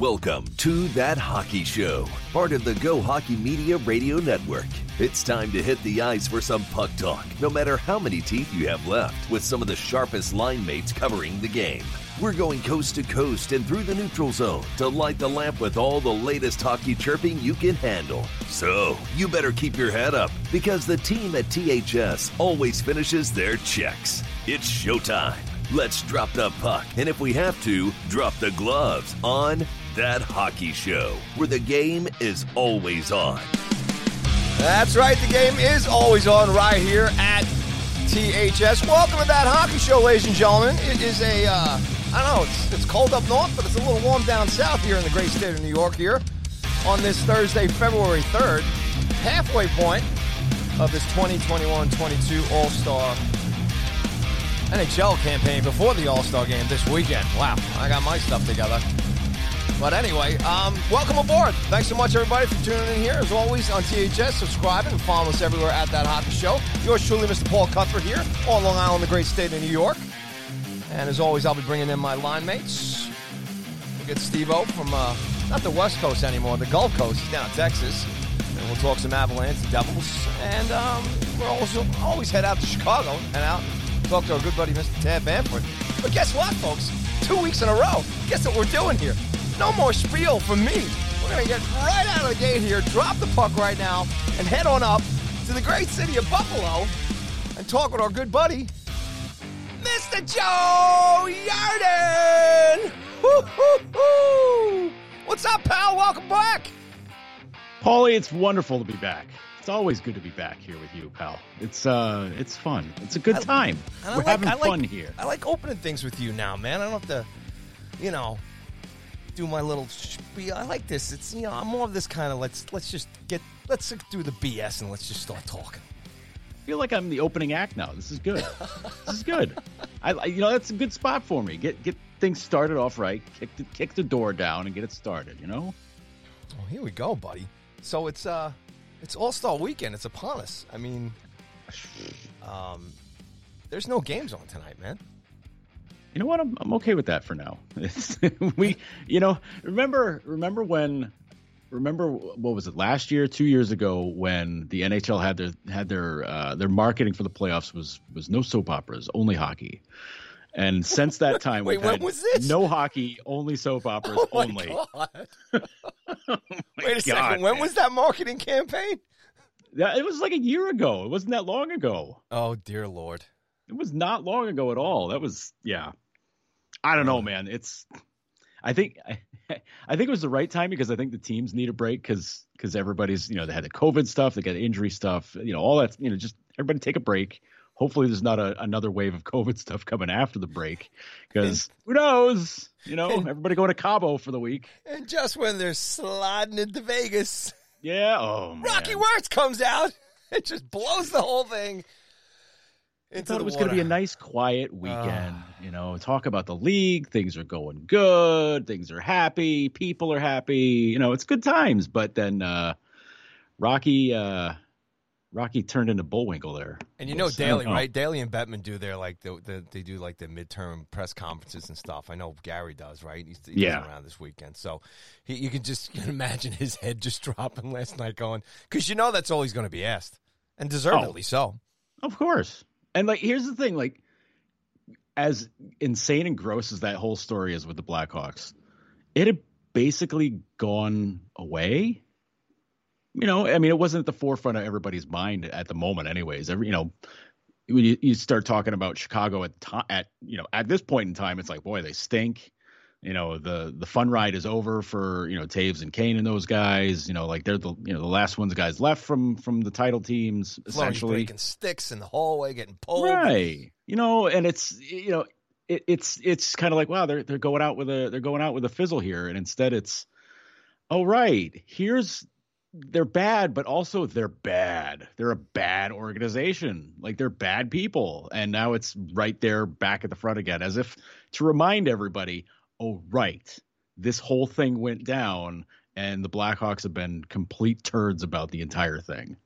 Welcome to That Hockey Show, part of the Go Hockey Media Radio Network. It's time to hit the ice for some puck talk, no matter how many teeth you have left, with some of the sharpest line mates covering the game. We're going coast to coast and through the neutral zone to light the lamp with all the latest hockey chirping you can handle. So, you better keep your head up because the team at THS always finishes their checks. It's showtime. Let's drop the puck, and if we have to, drop the gloves on That Hockey Show, where the game is always on. That's right, the game is always on right here at THS. Welcome to That Hockey Show, ladies and gentlemen. It is a, uh, I don't know, it's, it's cold up north, but it's a little warm down south here in the great state of New York here on this Thursday, February 3rd, halfway point of this 2021-22 All-Star NHL campaign before the All Star game this weekend. Wow, I got my stuff together. But anyway, um, welcome aboard. Thanks so much, everybody, for tuning in here. As always, on THS, subscribing and follow us everywhere at That Hockey Show. Yours truly, Mr. Paul Cuthbert here on Long Island, the great state of New York. And as always, I'll be bringing in my line mates. We'll get Steve O from, uh, not the West Coast anymore, the Gulf Coast. He's down in Texas. And we'll talk some Avalanche, Devils. And um, we'll also always head out to Chicago and out talk to our good buddy, Mr. Tab Bamford. But guess what, folks? Two weeks in a row. Guess what we're doing here? No more spiel from me. We're going to get right out of the gate here, drop the puck right now, and head on up to the great city of Buffalo and talk with our good buddy, Mr. Joe Yerdon. What's up, pal? Welcome back. Paulie, it's wonderful to be back. It's always good to be back here with you, pal. It's uh, it's fun. It's a good I- time. We're like- having like- fun here. I like opening things with you now, man. I don't have to, you know, do my little spiel. I like this. It's you know, I'm more of this kind of let's let's just get let's do the BS and let's just start talking. I feel like I'm the opening act now. This is good. this is good. I, you know, that's a good spot for me. Get get things started off right. Kick the kick the door down and get it started. You know. Well, here we go, buddy. So it's uh, it's All Star Weekend. It's upon us. I mean, um, there's no games on tonight, man. You know what? I'm I'm okay with that for now. It's, we, you know, remember remember when. Remember what was it last year, two years ago, when the NHL had their had their uh, their marketing for the playoffs was was no soap operas, only hockey. And since that time, Wait, we've when had was this? no hockey, only soap operas Oh my only. god! My Wait a second. When man. was that marketing campaign? that? It was like a year ago. It wasn't that long ago. Oh dear lord. It was not long ago at all. That was yeah. I don't know, man. It's I think I think it was the right time because I think the teams need a break because because everybody's you know they had the COVID stuff, they got injury stuff, you know all that you know just everybody take a break. Hopefully, there's not a, another wave of COVID stuff coming after the break because who knows? You know, everybody going to Cabo for the week. And just when they're sliding into Vegas, Yeah. Oh man. Rocky Wirtz comes out. It just blows the whole thing. I thought it was going to be a nice, quiet weekend. Ah. you know, talk about the league. Things are going good. Things are happy. People are happy. You know, it's good times. But then uh, Rocky, uh, Rocky turned into Bullwinkle there. And you know Yes, Daly, know. right? Daly and Bettman do their like the, the they do like the midterm press conferences and stuff. I know Gary does, right? He's, he's Yeah. around this weekend, so he, you can just you can imagine his head just dropping last night, going because you know that's all he's going to be asked, and deservedly so. Of course. And like, here's the thing: like, as insane and gross as that whole story is with the Blackhawks, it had basically gone away. You know, I mean, it wasn't at the forefront of everybody's mind at the moment, anyways. Every, you know, when you, you start talking about Chicago at the time, at you know, at this point in time, it's like, boy, they stink. You know, the the fun ride is over for you know Toews and Kane and those guys. You know, like they're the you know the last ones guys left from from the title teams essentially. breaking sticks in the hallway, getting pulled. Right. You know, and it's you know, it, it's it's kind of like wow, they're they're going out with a they're going out with a fizzle here, and instead it's, oh right, here's they're bad, but also they're bad. They're a bad organization. Like they're bad people, and now it's right there back at the front again, as if to remind everybody, oh right, this whole thing went down, and the Blackhawks have been complete turds about the entire thing.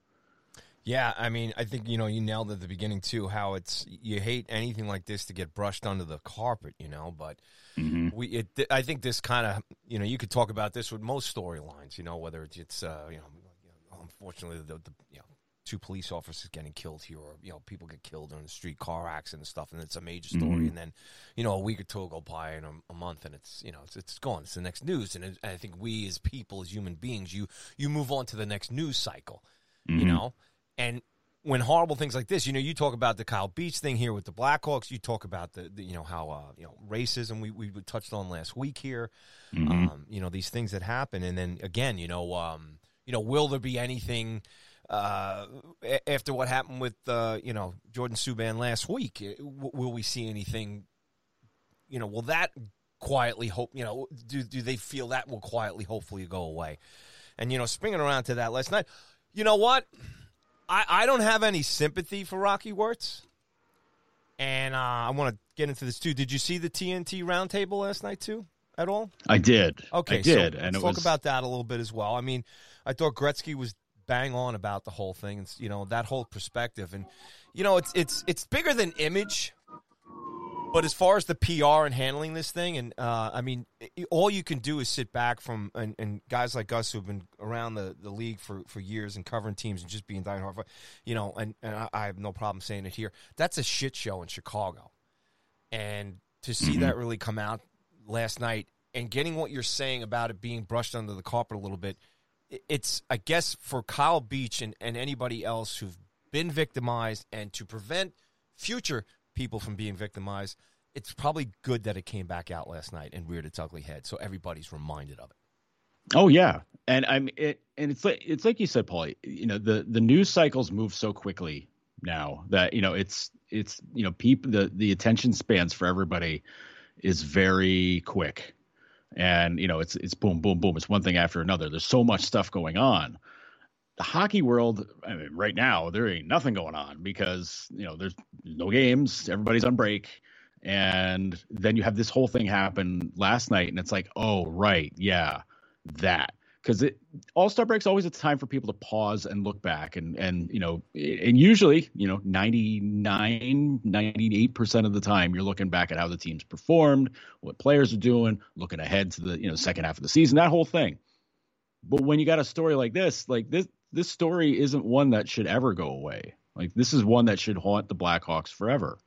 Yeah, I mean, I think you know you nailed at the beginning too. How it's you hate anything like this to get brushed under the carpet, you know. But mm-hmm. we, it, I think this kind of, you know, you could talk about this with most storylines, you know, whether it's, it's uh, you know, unfortunately the, the you know two police officers getting killed here, or you know, people get killed in a street car accident and stuff, and it's a major story. Mm-hmm. And then, you know, a week or two go by and a, a month, and it's you know, it's, it's gone. It's the next news, and, it, and, I think we as people, as human beings, you you move on to the next news cycle, mm-hmm. you know, and when horrible things like this, you know, you talk about the Kyle Beach thing here with the Blackhawks. You talk about the, the you know how uh, you know racism we we touched on last week here. Mm-hmm. Um, you know these things that happen, and then again, you know, um, you know, will there be anything? Uh, after what happened with uh, you know Jordan Subban last week. Uh, w- will we see anything? You know, will that quietly hope? You know, do do they feel that will quietly, hopefully, go away? And you know, springing around to that last night, you know what? I I don't have any sympathy for Rocky Wirtz, and uh, I want to get into this too. Did you see the TNT roundtable last night too? At all? I did. Okay, I did, so and talk was... about that a little bit as well. I mean, I thought Gretzky was bang on about the whole thing and you know that whole perspective and you know it's it's it's bigger than image but as far as the PR and handling this thing, and uh, I mean, all you can do is sit back from and, and, guys like us who've been around the, the league for, for years and covering teams and just being diehard, you know, and, and I, I have no problem saying it here. That's a shit show in Chicago, and to see mm-hmm. that really come out last night and getting what you're saying about it being brushed under the carpet a little bit it's I guess for Kyle Beach and, and anybody else who've been victimized and to prevent future people from being victimized, it's probably good that it came back out last night and reared its ugly head, so everybody's reminded of it. Oh yeah, and I'm it, and it's like it's like you said, Paul. You know the the news cycles move so quickly now that you know it's it's you know people the the attention spans for everybody is very quick and you know it's it's boom boom boom. It's one thing after another. There's so much stuff going on. The hockey world I mean, right now there ain't nothing going on because you know there's no games. Everybody's on break. And then you have this whole thing happen last night and it's like oh right. Yeah that because it all star breaks always a time for people to pause and look back and and you know and usually you know 99 98% of the time you're looking back at how the team's performed what players are doing looking ahead to the you know second half of the season that whole thing. But when you got a story like this like this this story isn't one that should ever go away. Like this is one that should haunt the blackhawks forever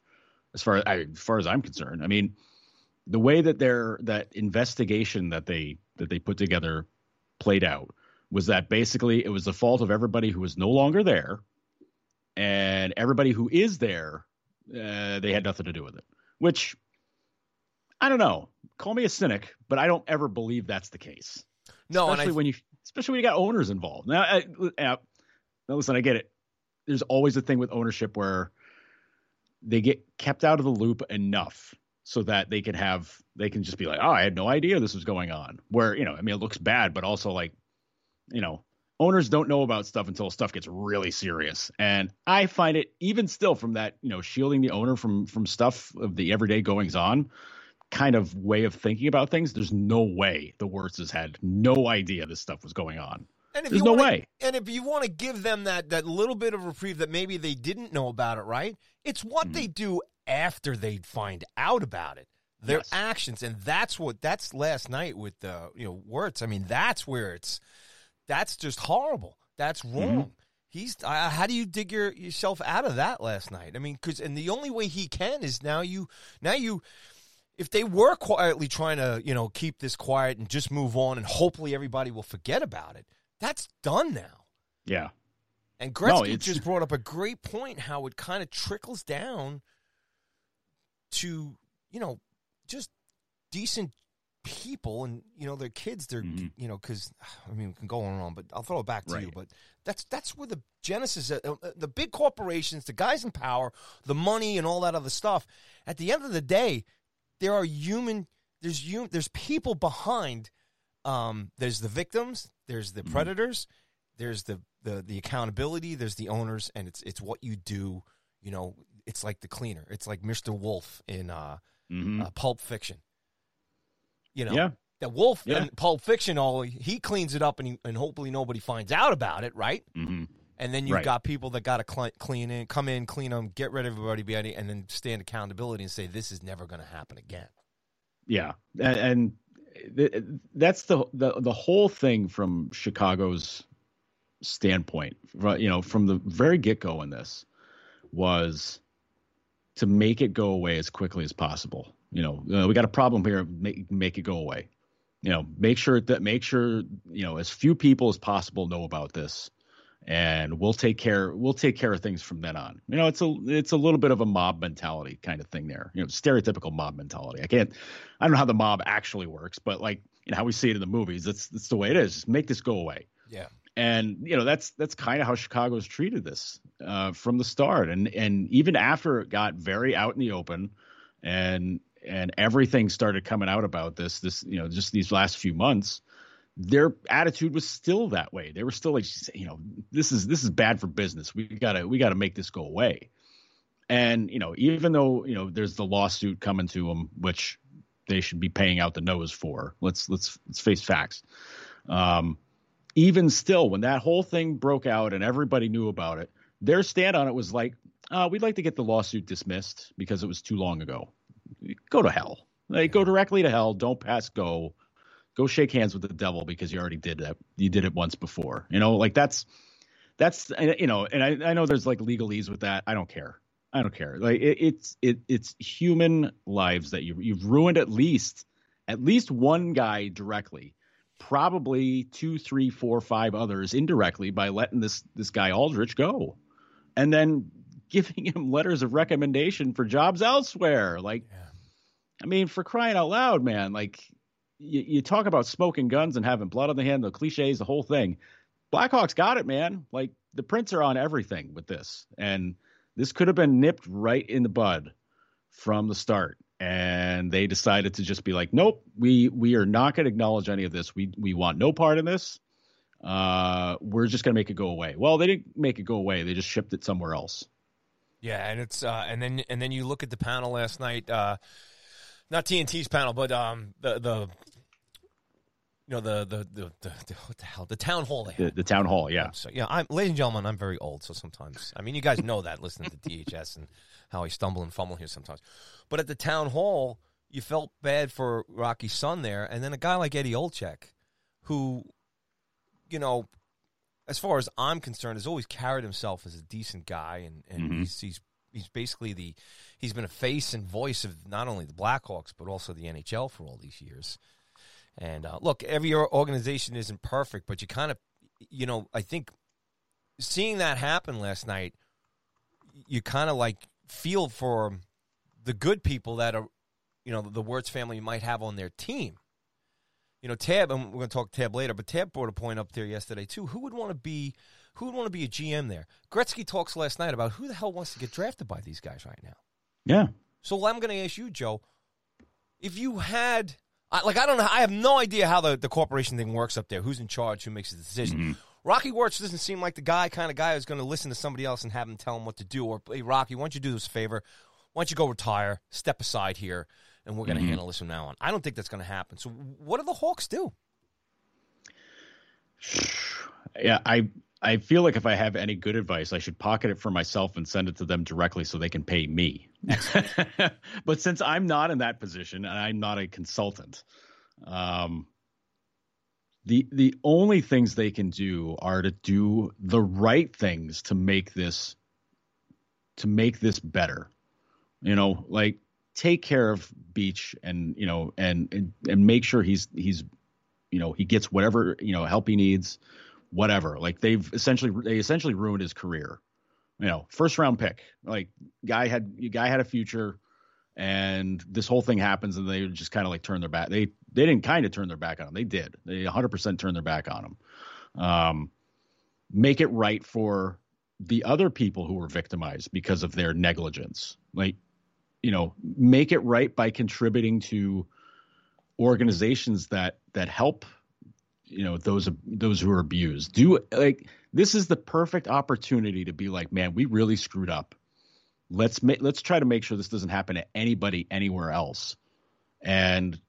as far as, as far as i'm concerned. I mean the way that their that investigation that they that they put together played out was that basically it was the fault of everybody who was no longer there, and everybody who is there, uh, they had nothing to do with it. Which I don't know. Call me a cynic, but I don't ever believe that's the case. No, especially when you, especially when you got owners involved. Now, I, now, listen, I get it. There's always a thing with ownership where they get kept out of the loop enough so that they can have they can just be like, oh, I had no idea this was going on. Where you know, I mean, it looks bad, but also like, you know, owners don't know about stuff until stuff gets really serious. And I find it even still from that you know shielding the owner from from stuff of the everyday goings on kind of way of thinking about things. There's no way the Wirtzes had no idea this stuff was going on. And if There's you no wanna, way. And if you want to give them that that little bit of reprieve that maybe they didn't know about it, right? It's what mm-hmm. they do after they find out about it. Their yes. actions, and that's what that's last night with the uh, you know Wirtz. I mean, that's where it's that's just horrible. That's mm-hmm. wrong. Mm-hmm. He's uh, how do you dig your, yourself out of that last night? I mean, because and the only way he can is now you now you if they were quietly trying to you know keep this quiet and just move on and hopefully everybody will forget about it. That's done now. Yeah. And Gretzky no, just brought up a great point how it kind of trickles down to you know just decent people and you know their kids they're mm-hmm. you know because i mean we can go on and on but i'll throw it back to right. you but that's that's where the genesis uh, uh, the big corporations the guys in power the money and all that other stuff at the end of the day there are human there's hum, there's people behind um there's the victims there's the mm-hmm. predators there's the, the the accountability there's the owners and it's it's what you do you know it's like the cleaner. It's like Mr. Wolf in uh, mm-hmm. uh, Pulp Fiction. You know, yeah. The Wolf yeah. in Pulp Fiction, all he cleans it up, and he, and hopefully nobody finds out about it, right? Mm-hmm. And then you've Right. got people that got to cl- clean in, come in, clean them, get rid of everybody, and then stand accountability and say this is never going to happen again. Yeah, and, and th- that's the, the the whole thing from Chicago's standpoint. You know, from the very get go in this was to make it go away as quickly as possible. You know, uh, we got a problem here. Make make it go away. You know, make sure that make sure you know as few people as possible know about this, and we'll take care we'll take care of things from then on. You know, it's a it's a little bit of a mob mentality kind of thing there. You know, stereotypical mob mentality. I can't I don't know how the mob actually works, but like you know how we see it in the movies, that's that's the way it is. Make this go away Yeah. And you know that's that's kind of how Chicago's treated this uh, from the start, and and even after it got very out in the open, and and everything started coming out about this this you know just these last few months, their attitude was still that way. They were still like you know this is this is bad for business. We gotta we gotta make this go away, and you know even though you know there's the lawsuit coming to them, which they should be paying out the nose for. Let's let's let's face facts. Um, even still, when that whole thing broke out and everybody knew about it, their stand on it was like, uh, we'd like to get the lawsuit dismissed because it was too long ago. Go to hell. Like, go directly to hell. Don't pass go. Go shake hands with the devil because you already did that. You did it once before. You know, like that's that's you know, and I, I know there's like legalese with that. I don't care. I don't care. Like it, it's it it's human lives that you you've ruined at least at least one guy directly probably two, three, four, five others indirectly by letting this this guy Aldrich go, and then giving him letters of recommendation for jobs elsewhere. Like, Yeah. I mean, for crying out loud, man! Like, you, you talk about smoking guns and having blood on the hand, the cliches, the whole thing. Blackhawks got it, man. Like the prints are on everything with this, and this could have been nipped right in the bud from the start and they decided to just be like nope we we are not going to acknowledge any of this. We we want no part in this. Uh we're just going to make it go away. Well they didn't make it go away. They just shipped it somewhere else. Yeah, and it's uh, and then and then you look at the panel last night, uh, not TNT's panel, but um, the the you know the the the, the, the what the hell the town hall they the, the town hall yeah So yeah, I'm, ladies and gentlemen, I'm very old, so sometimes I mean you guys know that listening to THS and how I stumble and fumble here sometimes. But at the town hall, you felt bad for Rocky's son there, and then a guy like Eddie Olczyk, who, you know, as far as I'm concerned, has always carried himself as a decent guy, and and Mhm. he's he's he's basically the he's been a face and voice of not only the Blackhawks but also the NHL for all these years. And uh, look, every organization isn't perfect, but you kind of, you know, I think seeing that happen last night, you kind of like feel for the good people that are, you know, the Wirtz family might have on their team. You know, Tab, and we're going to talk Tab later, but Tab brought a point up there yesterday too. Who would want to be, who would want to be a GM there? Gretzky talks last night about who the hell wants to get drafted by these guys right now. yeah So I'm going to ask you, Joe, if you had, I, like, I don't know, I have no idea how the, the corporation thing works up there. Who's in charge? Who makes the decision? Mm-hmm. Rocky Wirtz doesn't seem like the guy, kind of guy who's going to listen to somebody else and have him tell him what to do. Or, hey, Rocky, why don't you do this a favor? Why don't you go retire, step aside here, and we're going to mm-hmm. handle this from now on? I don't think that's going to happen. So, what do the Hawks do? yeah i i feel like if i have any good advice i should pocket it for myself and send it to them directly so they can pay me. But since i'm not in that position and i'm not a consultant um the the only things they can do are to do the right things to make this to make this better. You know like take care of beach and you know and and, and make sure he's he's you know he gets whatever you know help he needs whatever. Like they've essentially they essentially ruined his career. You know first round pick. Like guy had guy had a future and this whole thing happens and they just kind of like turn their back. They they didn't kind of turn their back on him. They did. They 100% turned their back on him. Um make it right for the other people who were victimized because of their negligence. Like you know make it right by contributing to organizations that that help you know those those who are abused do like this is the perfect opportunity to be like man we really screwed up let's make let's try to make sure this doesn't happen to anybody anywhere else and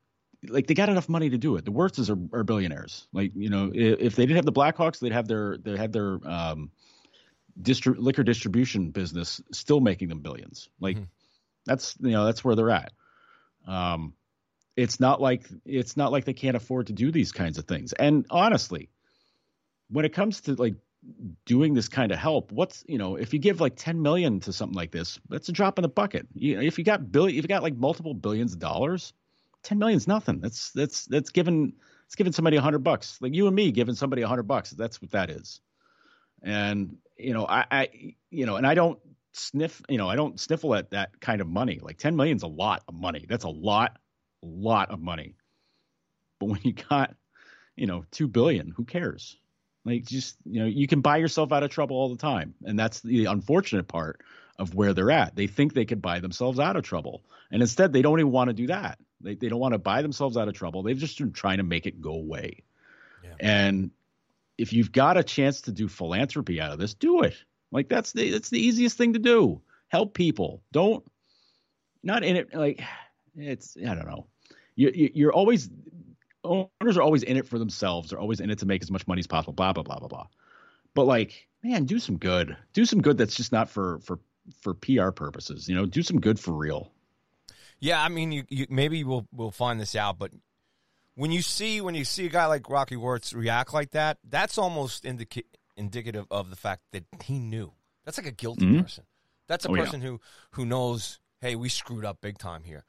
like they got enough money to do it the Wirtzes are, are billionaires like you know if, if they didn't have the blackhawks they'd have their they had their um distri- liquor distribution business still making them billions. Like Mhm. that's you know that's where they're at. Um, it's not like it's not like they can't afford to do these kinds of things. And honestly, when it comes to like doing this kind of help, what's you know if you give like ten million to something like this, that's a drop in the bucket. You, know, if you got billion, if you got like multiple billions of dollars, ten million's nothing. That's that's that's given it's giving somebody a hundred bucks, like you and me giving somebody a hundred bucks. That's what that is. And you know, I, I, you know, and I don't sniff, you know, I don't sniffle at that kind of money. Like ten million's a lot of money. That's a lot, lot of money. But when you got, you know, two billion, who cares? Like, just you know, you can buy yourself out of trouble all the time, and that's the unfortunate part of where they're at. They think they could buy themselves out of trouble, and instead, they don't even want to do that. They they don't want to buy themselves out of trouble. They've just been trying to make it go away. Yeah. And if you've got a chance to do philanthropy out of this, do it. Like that's the that's the easiest thing to do. Help people. Don't not in it like it's I don't know. You, you you're always owners are always in it for themselves. They're always in it to make as much money as possible. Blah blah blah blah blah. But like, man, do some good. Do some good that's just not for for for PR purposes. You know, do some good for real. Yeah, I mean, you, you maybe we'll we'll find this out, but when you see when you see a guy like Rocky Wirtz react like that, that's almost indica- indicative of the fact that he knew. That's like a guilty Mhm. person. That's a Oh, yeah. person who who knows, hey, we screwed up big time here,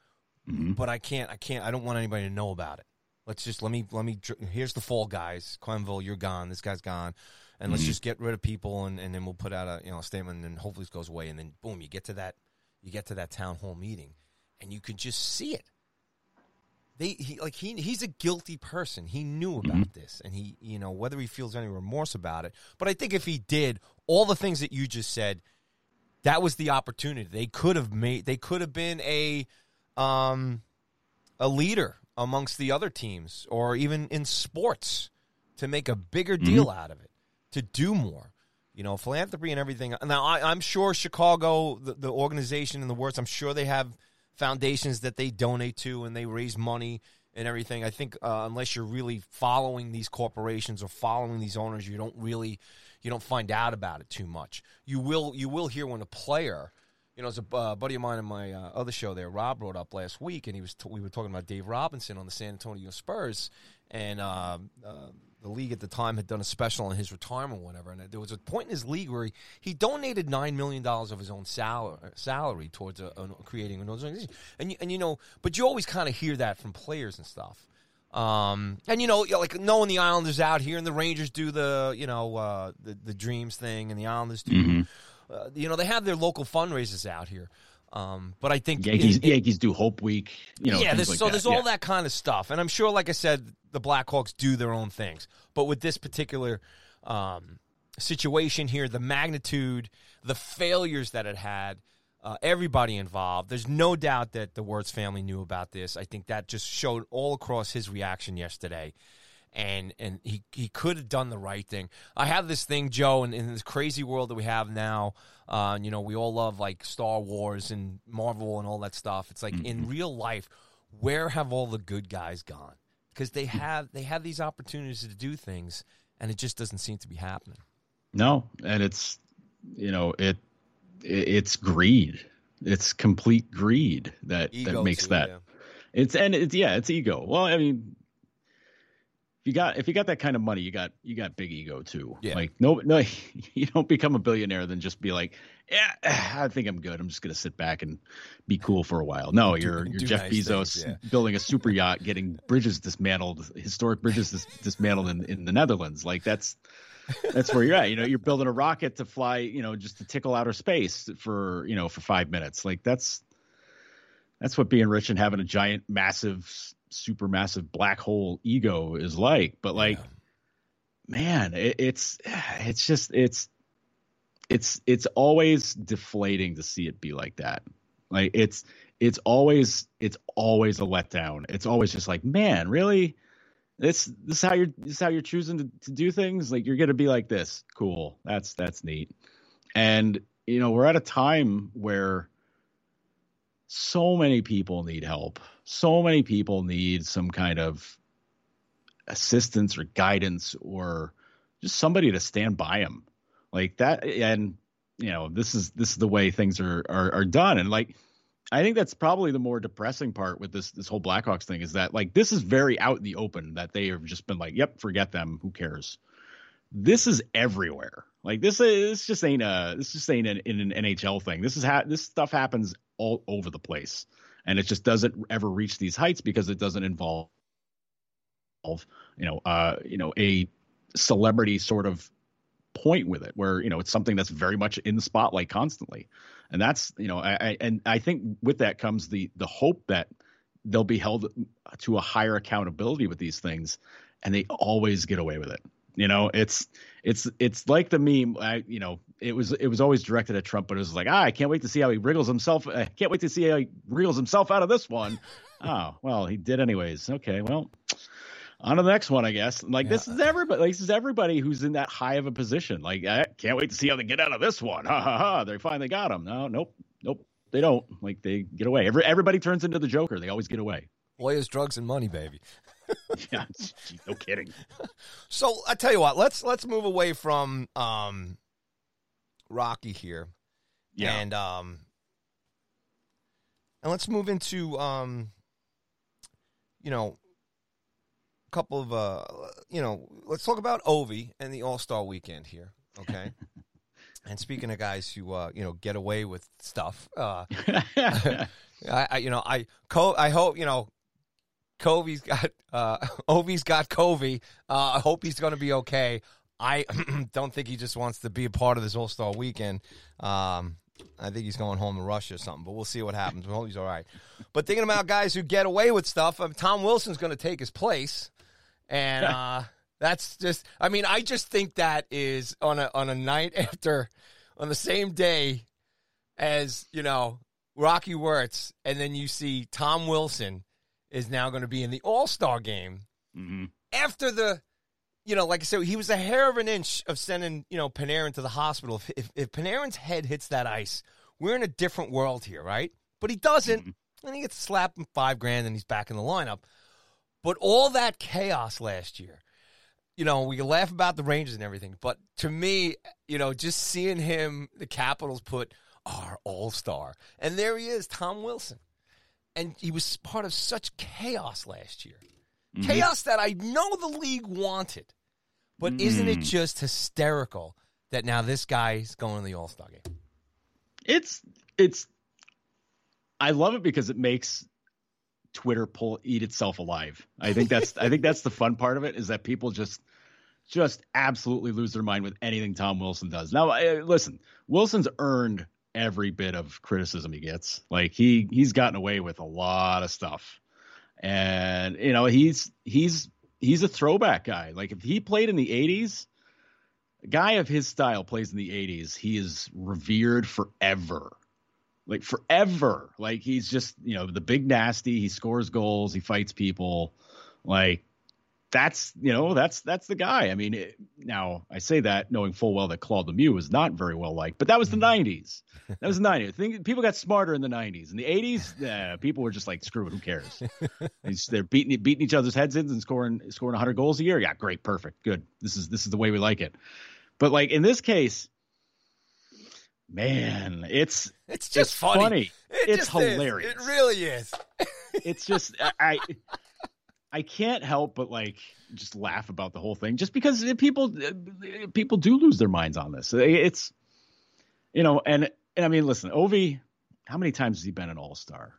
Mhm. but I can't, I can't, I don't want anybody to know about it. Let's just let me let me. Here's the fall guys, Quenneville, you're gone. This guy's gone, and let's Mhm. just get rid of people, and, and then we'll put out a you know a statement, and hopefully this goes away, and then boom, you get to that, you get to that town hall meeting, and you can just see it they he like he he's a guilty person. He knew about this, and he you know whether he feels any remorse about it. But I think if he did, all the things that you just said, that was the opportunity. They could have made. They could have been a um a leader amongst the other teams, or even in sports, to make a bigger deal out of it, to do more. You know, philanthropy and everything. Now, I, I'm sure Chicago, the, the organization and the Wirtz, I'm sure they have foundations that they donate to and they raise money and everything. I think uh, unless you're really following these corporations or following these owners, you don't really you don't find out about it too much. You will you will hear when a player, you know, as a uh, buddy of mine in my uh, other show there, Rob brought up last week, and he was t- we were talking about Dave Robinson on the San Antonio Spurs, and uh, uh, the league at the time had done a special on his retirement, or whatever. And there was a point in his league where he, he donated nine million dollars of his own salary salary towards a, a, creating an organization. And you, and you know, but you always kind of hear that from players and stuff. Um, and you know, like knowing the Islanders out here and the Rangers do the you know uh, the the Dreams thing, and the Islanders do. Mhm. Uh, you know, they have their local fundraisers out here. Um, but I think Yankees in- in- Yankees do Hope Week. You know, yeah, there's, like so that. there's Yeah. all that kind of stuff, and I'm sure, like I said, the Blackhawks do their own things. But with this particular um, situation here, the magnitude, the failures that it had, uh, everybody involved. There's no doubt that the Wirtz family knew about this. I think that just showed all across his reaction yesterday. And and he, he could have done the right thing. I have this thing, Joe, in, in this crazy world that we have now. Uh, you know, we all love like Star Wars and Marvel and all that stuff. It's like in real life, where have all the good guys gone? Because they have they have these opportunities to do things, and it just doesn't seem to be happening. No, and it's you know it, it it's greed. It's complete greed that Ego that makes too, that. yeah. It's and it's yeah, it's ego. Well, I mean, if you got if you got that kind of money, you got you got big ego too. Yeah. Like no no, you don't become a billionaire then just be like, yeah, I think I'm good. I'm just gonna sit back and be cool for a while. No, you're do you're Jeff nice Bezos things, yeah. building a super yacht, getting bridges dismantled, historic bridges dis- dismantled in, in the Netherlands. Like that's that's where you're at. You know, you're building a rocket to fly, you know, just to tickle outer space for, you know, for five minutes. Like that's that's what being rich and having a giant, massive, super massive black hole ego is like. But like, Yeah. man, it, it's it's just it's it's it's always deflating to see it be like that. Like it's it's always it's always a letdown. It's always just like, man, really? This this is how you're this is how you're choosing to, to do things? Like you're gonna be like this. Cool. That's that's neat. And you know, we're at a time where so many people need help. So many people need some kind of assistance or guidance or just somebody to stand by them like that and you know, this is this is the way things are are, are done, and like. I think that's probably the more depressing part with this this whole Blackhawks thing is that like this is very out in the open that they have just been like, yep, forget them, who cares. This is everywhere. Like this is this just ain't a this just ain't an, an NHL thing. This is ha- this stuff happens all over the place, and it just doesn't ever reach these heights because it doesn't involve, you know, uh, you know, a celebrity sort of point with it where you know it's something that's very much in the spotlight constantly. And that's you know I, I, and i think with that comes the the hope that they'll be held to a higher accountability with these things and they always get away with it. You know it's it's it's like the meme i you know it was it was always directed at trump but it was like ah i can't wait to see how he wriggles himself i can't wait to see how he wriggles himself out of this one oh well he did anyways okay well on to the next one, I guess. Like yeah. this is everybody. Like, this is everybody who's in that high of a position. Like I can't wait to see how they get out of this one. Ha ha ha! They finally got him. No, nope, nope. They don't. Like they get away. Every everybody turns into the Joker. They always get away. Lawyers, drugs, and money, baby. yeah, no kidding. So I tell you what, let's let's move away from um, Rocky here, yeah, and um, and let's move into um, you know a couple of uh, you know, let's talk about Ovi and the All Star Weekend here, okay? and speaking of guys who uh, you know get away with stuff, uh, I, I, you know I Co- I hope you know Covey's got uh, Ovi's got Covey. Uh, I hope he's going to be okay. I don't think he just wants to be a part of this All Star Weekend. Um, I think he's going home to Russia or something, but we'll see what happens. We hope he's all right. But thinking about guys who get away with stuff, um, Tom Wilson's going to take his place and uh, that's just. I mean, I just think that is on a on a night after, on the same day, as you know Rocky Wirtz, and then you see Tom Wilson is now going to be in the All Star game mm-hmm. after the. You know, like I said, he was a hair of an inch of sending, you know, Panarin to the hospital. If, if, if Panarin's head hits that ice, we're in a different world here, right? But he doesn't, mm-hmm. and he gets slapped in five grand, and he's back in the lineup. But all that chaos last year, you know, we laugh about the Rangers and everything, but to me, you know, just seeing him, the Capitals put our all star, and there he is, Tom Wilson. And he was part of such chaos last year. Mm-hmm. Chaos that I know the league wanted. But mm-hmm. isn't it just hysterical that now this guy's going to the All Star game? It's it's I love it because it makes Twitter pull eat itself alive. I think that's I think that's the fun part of it is that people just just absolutely lose their mind with anything Tom Wilson does. Now, listen, Wilson's earned every bit of criticism he gets. Like he he's gotten away with a lot of stuff, and you know he's he's he's a throwback guy. Like if he played in the '80s, a guy of his style plays in the '80s, he is revered forever like forever. Like he's just, you know, the big nasty. He scores goals. He fights people. Like that's, you know, that's that's the guy. I mean, it, now I say that knowing full well that Claude Lemieux was not very well liked, but that was the '90s. Mm-hmm. That was the '90s. Think, people got smarter in the '90s. In the '80s, yeah, people were just like, screw it, who cares? they're beating beating each other's heads in and scoring scoring 100 goals a year. Yeah, great, perfect, good. This is this is the way we like it. But like in this case man, it's it's just it's funny. funny. It it's hilarious. Is. It really is. it's just I I can't help but like just laugh about the whole thing, just because people people do lose their minds on this. It's you know, and and I mean, listen, Ovi, how many times has he been an All Star?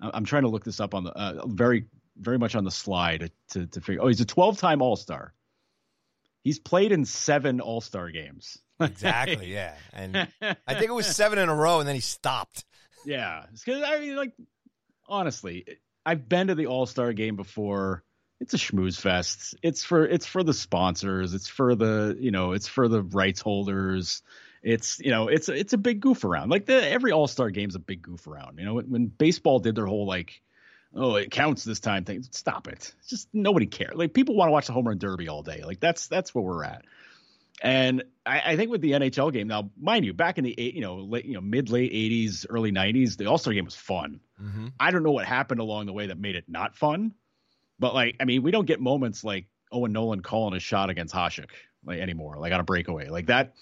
I'm trying to look this up on the uh, very very much on the slide to to figure. Oh, he's a 12 time All Star. He's played in seven All Star games. exactly, yeah. And I think it was seven in a row, and then he stopped. Yeah, because I mean, like, honestly, I've been to the All Star game before. It's a schmooze fest. It's for it's for the sponsors. It's for the you know it's for the rights holders. It's you know it's it's a big goof around. Like the every All Star game's a big goof around. You know when, baseball did their whole like oh, it counts this time thing. Stop it. Just nobody cares. Like people want to watch the home run derby all day. Like that's that's where we're at. And I, I, think with the NHL game now, mind you, back in the eight, you know, late, you know, mid late '80s, early '90s, the All Star game was fun. Mm-hmm. I don't know what happened along the way that made it not fun, but like, I mean, we don't get moments like Owen Nolan calling a shot against Hasek like anymore, like on a breakaway, like that.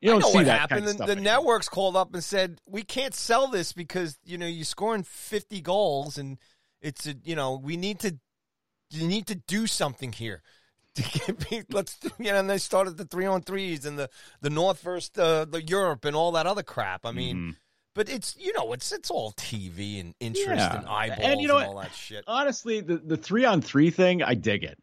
You don't I know see what that happened. kind of the, the networks called up and said we can't sell this because you know you're scoring 50 goals and it's a, you know we need to you need to do something here. To get me, let's you know, and they started the three on threes and the the North versus uh, the Europe and all that other crap. I mean, Mhm. but it's you know it's it's all TV and interest Yeah. and eyeballs And and, you know what? all that shit. honestly, the the three on three thing, I dig it.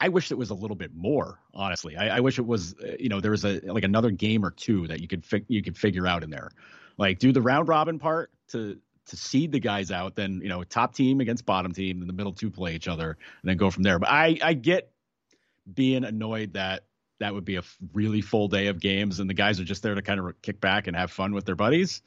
I wish it was a little bit more. Honestly, I, I wish it was. uh, You know, there was a like another game or two that you could fi- you could figure out in there, like do the round robin part to to seed the guys out. Then you know, top team against bottom team, and the middle two play each other, and then go from there. But I I get being annoyed that that would be a really full day of games, and the guys are just there to kind of kick back and have fun with their buddies.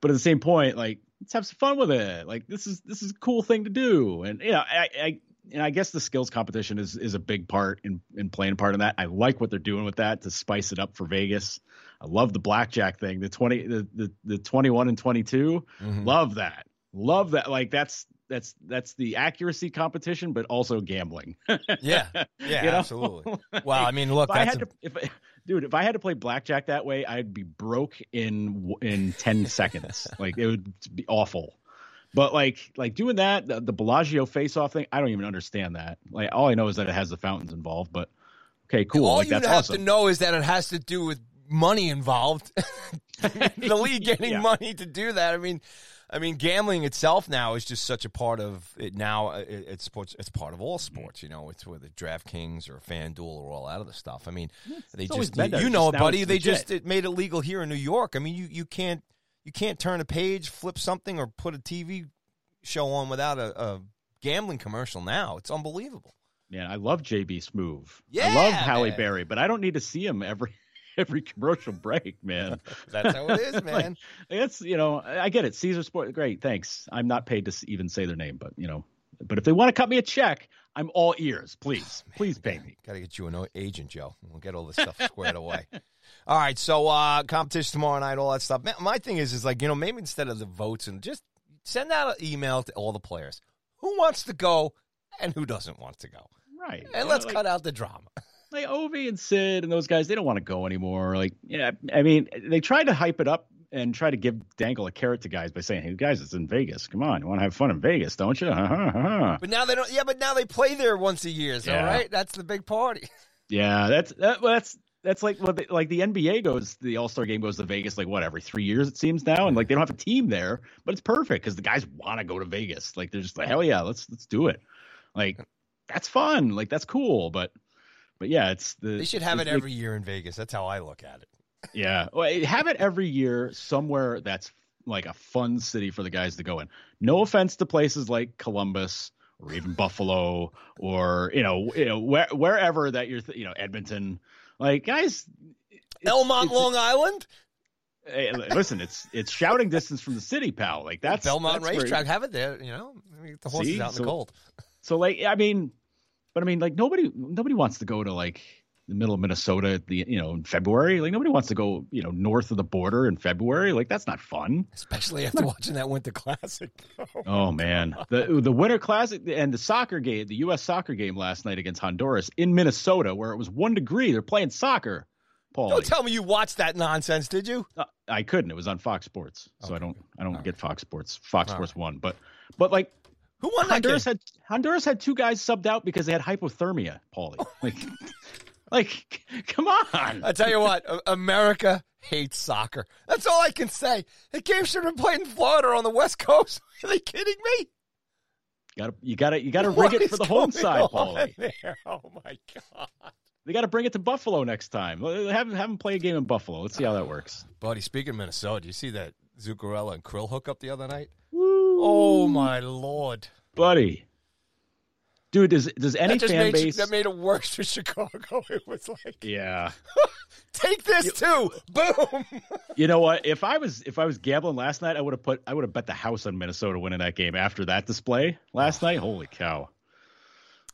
But at the same point, like let's have some fun with it. Like this is this is a cool thing to do, and you know, I, I and I guess the skills competition is is a big part in in playing a part in that. I like what they're doing with that to spice it up for Vegas. I love the blackjack thing, the twenty, the the, the twenty one and twenty Mhm. Love that, love that. Like that's that's that's the accuracy competition, but also gambling. Yeah, yeah, You know? absolutely. Well, I mean, look, if I had a- to, if I- dude, if I had to play blackjack that way, I'd be broke in in ten seconds. Like it would be awful. But like like doing that, the, the Bellagio face off thing, I don't even understand that. Like all I know is that it has the fountains involved. But okay, cool. All like you that's have awesome. to know is that it has to do with money involved. the league getting Yeah. money to do that. I mean, I mean, gambling itself now is just such a part of it. Now uh, it, it's sports. It's part of all sports. You know, it's whether DraftKings or FanDuel or all that other stuff. I mean, they just there, you know it, buddy. They legit. just it made it legal here in New York. I mean, you you can't you can't turn a page, flip something, or put a TV show on without a, a gambling commercial. Now it's unbelievable. Man, I love JB Smoove. Yeah, I love Halle man. Berry, but I don't need to see him every every commercial break, man. That's how it is, Like, man. It's you know I get it. Caesar Sport, great, thanks. I'm not paid to even say their name, but you know, but if they want to cut me a check, I'm all ears. Please, oh, please pay me. Got to get you an agent, Joe. We'll get all this stuff squared away. All right, so uh competition tomorrow night, all that stuff. My thing is, is like you know, maybe instead of the votes, and just send out an email to all the players who wants to go and who doesn't want to go, Right. and know, let's like, cut out the drama. like Ovi and Sid and those guys. They don't want to go anymore. Like yeah, I mean, they tried to hype it up and try to give dangle a carrot to guys by saying, "Hey guys, it's in Vegas. Come on, you want to have fun in Vegas, don't you?" Uh huh. But now they don't. Yeah, but now they play there once a year. So Yeah. right, that's the big party. Yeah, that's that, well, that's that's like what they, like the NBA goes. The All Star game goes to Vegas like what every three years it seems now, and like they don't have a team there, but it's perfect because the guys want to go to Vegas. Like they're just like hell yeah, let's let's do it. Like that's fun. Like that's cool. But but yeah, it's the They should have it it's like- every year in Vegas. That's how I look at it. Yeah, well, have it every year somewhere that's like a fun city for the guys to go in. No offense to places like Columbus or even Buffalo or you know you know where, wherever that you're th- you know Edmonton. Like guys, Elmont, Long Island, hey, listen, it's it's shouting distance from the city, pal. Like that's Belmont that's where- Racetrack. Have it there. You know, the horses See? out in So- the cold. So like I mean, but I mean like nobody nobody wants to go to like the middle of Minnesota at the you know in February. Like nobody wants to go you know north of the border in February. Like that's not fun. Especially after watching that Winter Classic. Oh man, the the Winter Classic and the soccer game, the U.S. soccer game last night against Honduras in Minnesota, where it was one degree. They're playing soccer. Paul, Don't tell me you watched that nonsense, did you? Uh, I couldn't. It was on Fox Sports, so I don't. I don't All get Fox Sports. Fox All Sports One, but but like Who won that game? Honduras had Honduras had two guys subbed out because they had hypothermia. Paulie, like like come on. I tell you what, America hates soccer. That's all I can say. The game should have been played in Florida or on the West Coast. Are they kidding me? Got to you got to you got to rig it for the home side, Paulie. there? Oh my god, They got to bring it to Buffalo next time. Have have them play a game in Buffalo. Let's see how that works. buddy. Speaking of Minnesota, do you see that Zuccarello and Kirill hookup the other night? Woo. Oh my lord! buddy. Dude, does does any that just fan made base? that made it worse for Chicago. It was like, yeah. take this too. Boom. You know what? If I was if I was gambling last night, I would have put I would have bet the house on Minnesota winning that game after that display last night. Holy cow!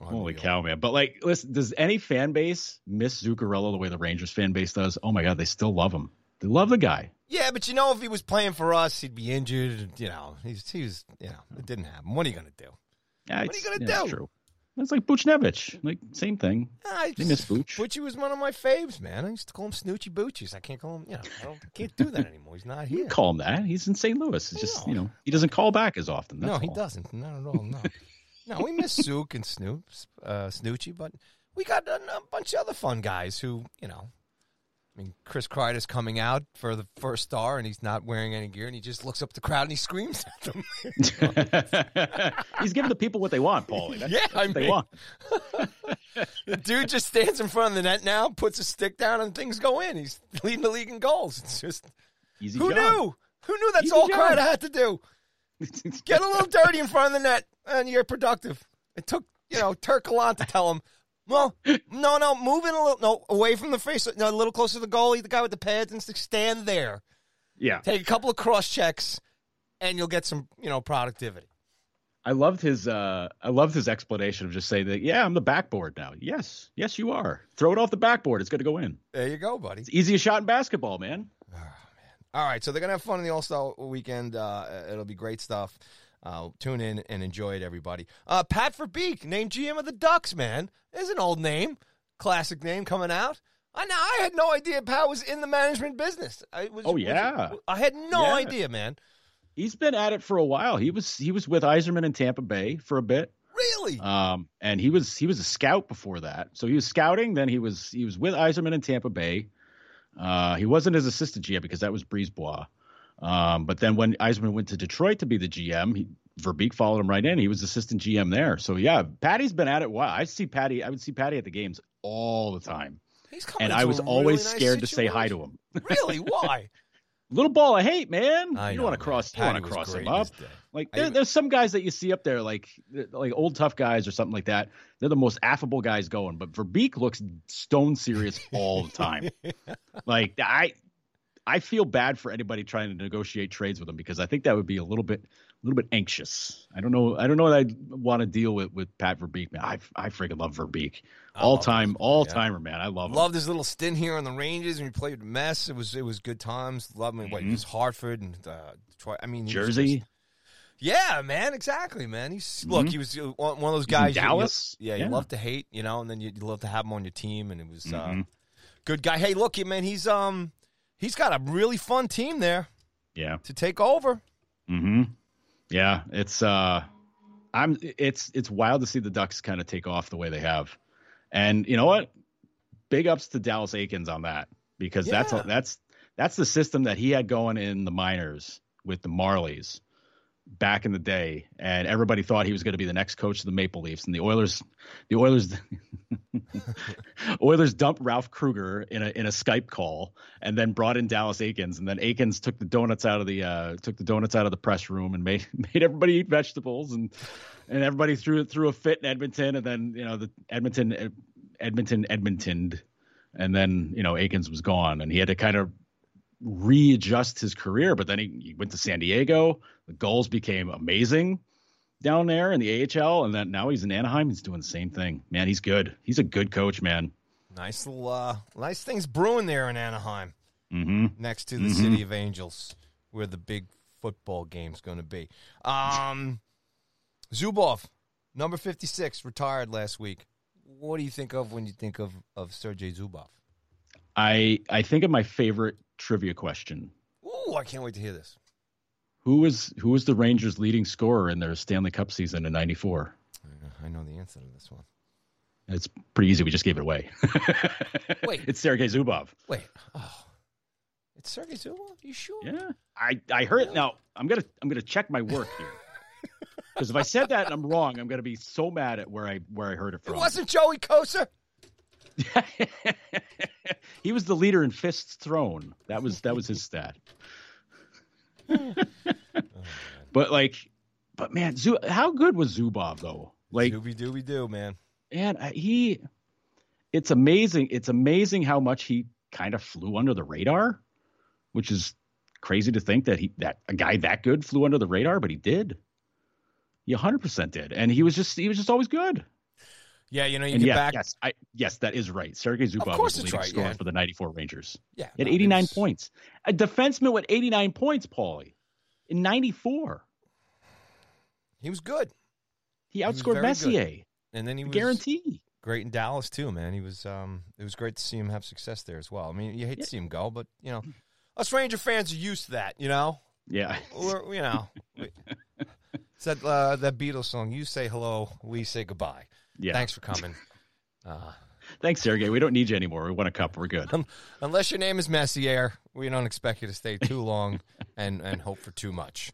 Holy cow, man! But like, listen, does any fan base miss Zuccarello the way the Rangers fan base does? Oh my god, they still love him. They love the guy. Yeah, but you know, if he was playing for us, he'd be injured. You know, he's he was. You know, it didn't happen. What are you gonna do? Yeah, What are you gonna yeah, do? True. That's like Buchnevich. Like same thing. I They miss Booch. Bucci was one of my faves, man. I used to call him Snoochie Boochies. I can't call him, you know, I don't, can't do that anymore. He's not You here. can call him that. He's in St. Louis. It's just No. you know he doesn't call back as often. No, he all. doesn't. Not at all. No, no. We miss Zook and Snoop, uh, Snoochie, but we got a, a bunch of other fun guys who, you know. I mean, Chris Kreider's coming out for the first star, and he's not wearing any gear, and he just looks up at the crowd and he screams at them. He's giving the people what they want, Paulie. That's, Yeah, that's they want. the dude just stands in front of the net now, puts a stick down, and things go in. He's leading the league in goals. It's just Easy who job. knew? Who knew that's Easy all job. Kreider had to do? Get a little dirty in front of the net, and you're productive. It took you know Turk Gallant to tell him. Well, no, no, moving a little, no, away from the face, no, a little closer to the goalie, the guy with the pads, and stand there. yeah, Take a couple of cross checks, and you'll get some, you know, productivity. I loved his. uh I loved his explanation of just saying that. Yeah, I'm the backboard now. Yes, yes, you are. Throw it off the backboard. It's going to go in. There you go, buddy. It's easiest shot in basketball, man. All right, so they're gonna have fun in the All Star weekend. Uh, it'll be great stuff. Uh, tune in and enjoy it, everybody. Uh, Pat Verbeek, named GM of the Ducks. Man, Is an old name, classic name coming out. I. I had no idea Pat was in the management business. I was. Oh, was- yeah. I had no Yeah. idea, man. He's been at it for a while. He was he was with Yzerman in Tampa Bay for a bit. Really? Um, and he was he was a scout before that. So he was scouting. Then he was he was with Yzerman in Tampa Bay. Uh, he wasn't his assistant GM because that was Brisebois. Um, but then when Yzerman went to Detroit to be the GM, he, Verbeek followed him right in. He was assistant GM there. So yeah, Patty's been at it. Wow. I see Patty. I would see Patty at the games all the time, He's coming. and I was a always really nice scared to say hi to him. Really? Why? Little ball of hate, man. I you know, don't want to man. cross. You Patty want to cross him up. Like there, even- there's some guys that you see up there, like like old tough guys or something like that. They're the most affable guys going. But Verbeek looks stone serious all the time. like I, I feel bad for anybody trying to negotiate trades with him because I think that would be a little bit, a little bit anxious. I don't know. I don't know what I'd want to deal with with Pat Verbeek. Man, I I freaking love Verbeek. All love time, all yeah. timer, man. I love him. Loved his little stint here on the Rangers when he played with Mess. It was it was good times. Love him. What, Mhm. he was Hartford and uh, Detroit. I mean, Jersey. just- yeah, man, exactly, man. He's look, Mhm. he was uh, one of those guys. you- you- Dallas. yeah, you Yeah. love to hate, you know, and then you, you love to have him on your team, and it was uh, Mhm. good guy. Hey, look, man, he's um he's got a really fun team there Yeah. to take over. Mm-hmm. Yeah. It's uh, I'm. It's it's wild to see the Ducks kind of take off the way they have, and you know what? Big ups to Dallas Eakins on that because that's Yeah. that's that's the system that he had going in the minors with the Marlies back in the day, and everybody thought he was going to be the next coach of the Maple Leafs, and the Oilers, the Oilers, Oilers dumped Ralph Krueger in a in a Skype call, and then brought in Dallas Eakins, and then Eakins took the donuts out of the uh, took the donuts out of the press room and made made everybody eat vegetables, and and everybody threw threw a fit in Edmonton, and then you know the Edmonton Edmonton Edmonton, and then you know Eakins was gone, and he had to kind of readjust his career. But then he, he went to San Diego. The Gulls became amazing down there in the AHL, and then now he's in Anaheim. He's doing the same thing. Man, he's good. He's a good coach, man. Nice little uh, nice things brewing there in Anaheim. hmm next to the Mhm. City of Angels, where the big football game's going to be. Um, Zubov, number fifty-six, retired last week. What do you think of when you think of of Sergei Zubov? I I think of my favorite trivia question. Ooh, I can't wait to hear this. Who was who was the Rangers' leading scorer in their Stanley Cup season in '94? Uh, I know the answer to this one. It's pretty easy. We just gave it away. Wait. it's Sergei Zubov. Wait, oh, it's Sergei Zubov. You sure? Yeah, I I heard. Now I'm gonna I'm gonna check my work here because if I said that and I'm wrong, I'm gonna be so mad at where I where I heard it from. It wasn't Joey Kocur. he was the leader in fists thrown. That was that was his stat. But like, but man, how good was Zubov though? Like, Dooby dooby doo, man. man, I- he. It's amazing. It's amazing how much he kind of flew under the radar, which is crazy to think that he that a guy that good flew under the radar, but he did. He 100% did, and he was just he was just always good. Yeah, you know you and get yeah, back. yes, I, yes, that is right. Sergei Zubov was the leading right, scorer yeah. for the '94 Rangers. Yeah, at no, 89 it's- points. A defenseman with 89 points, Paulie, in '94. He was good. He outscored good. Messier. and then he was Guarantee. great in Dallas too, man. He was um it was great to see him have success there as well. I mean, you hate to see him go, but you know, us Ranger fans are used to that, you know. Yeah. We're, you know, we- it's that uh, that Beatles song. You say hello, we say goodbye. Yeah. Thanks for coming. Uh, Thanks, Sergey. We don't need you anymore. We won a cup. We're good. unless your name is Messier, we don't expect you to stay too long and and hope for too much.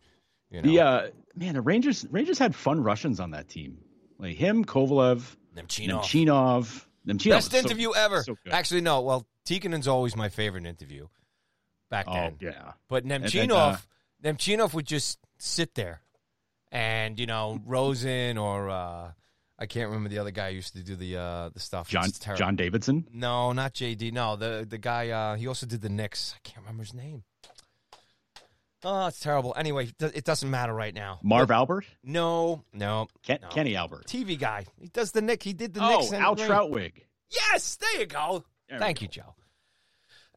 You know, The uh, man, the Rangers Rangers had fun Russians on that team. Like him, Kovalev, Nemchinov. Nemchinov. Nemchinov Best so- interview ever. so. Actually, no. Well, Tikkanen's always my favorite interview back Oh then. yeah. But Nemchinov, uh, Nemchinov would just sit there, and you know Rosen or uh, I can't remember the other guy who used to do the uh, the stuff. John John Davidson. No, not JD. No, the the guy. Uh, he also did the Knicks. I can't remember his name. Oh, it's terrible. Anyway, it doesn't matter right now. Marv Albert. No, no. Ken, No. Kenny Albert. TV guy. He does the Nick. He did the oh, Knicks. and Al. Trautwig. Yes, there you go. There Thank you, Joe.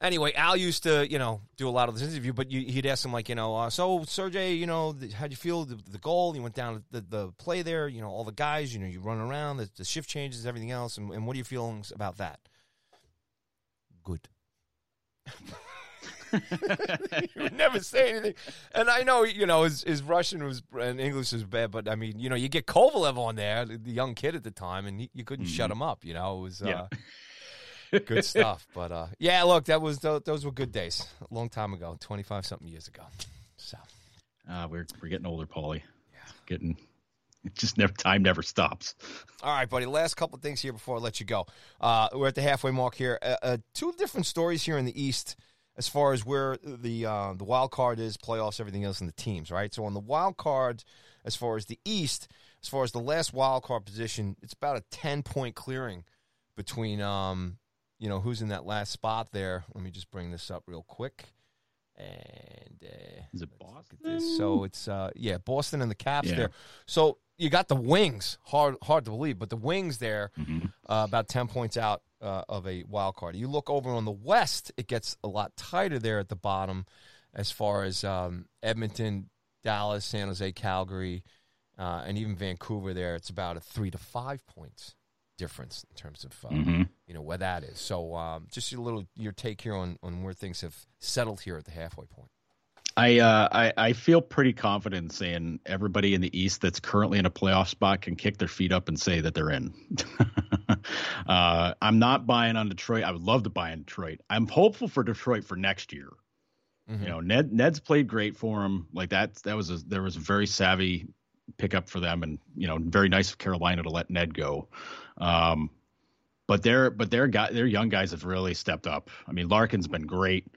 Anyway, Al used to, you know, do a lot of this interview, but you, he'd ask him like, you know, uh, so Sergey, you know, th- how'd you feel the, the goal? You went down the, the play there, you know, all the guys, you know, you run around, the, the shift changes, everything else, and, and what are your feelings about that? Good. he would never say anything, and I know, you know, his, his Russian was and English was bad, but I mean, you know, you get Kovalev on there, the the young kid at the time, and he, you couldn't shut him up. You know, it was. Yeah. Uh, good stuff. But uh, yeah, look, that was those, were good days, a long time ago, twenty five something years ago. So Uh, we're we're getting older, Paulie. Yeah, Getting it just never time never stops. all right, buddy. Last couple of things here before I let you go. Uh, we're at the halfway mark here. Uh, uh, two different stories here in the East as far as where the uh, the wild card is, playoffs, everything else, and the teams. Right. So on the wild card, as far as the East, as far as the last wild card position, it's about a ten point clearing between um, you know, who's in that last spot there. Let me just bring this up real quick. And uh, Is it Boston? So it's uh yeah, Boston and the Caps Yeah. there. So you got the Wings, hard hard to believe, but the Wings there Mhm. uh, about 10 points out uh, of a wild card. You look over on the West, it gets a lot tighter there at the bottom as far as um, Edmonton, Dallas, San Jose, Calgary, uh, and even Vancouver there. It's about a 3 to 5 points difference in terms of uh, Mhm. you know where that is. So um, just a little your take here on on where things have settled here at the halfway point. I, uh, I I feel pretty confident saying everybody in the East that's currently in a playoff spot can kick their feet up and say that they're in. uh, I'm not buying on Detroit. I would love to buy in Detroit. I'm hopeful for Detroit for next year. Mhm. You know, Ned Ned's played great for him. Like that that was a there was a very savvy pickup for them, and you know, very nice of Carolina to let Ned go. Um, but their but their guy their young guys have really stepped up. I mean, Larkin's been great.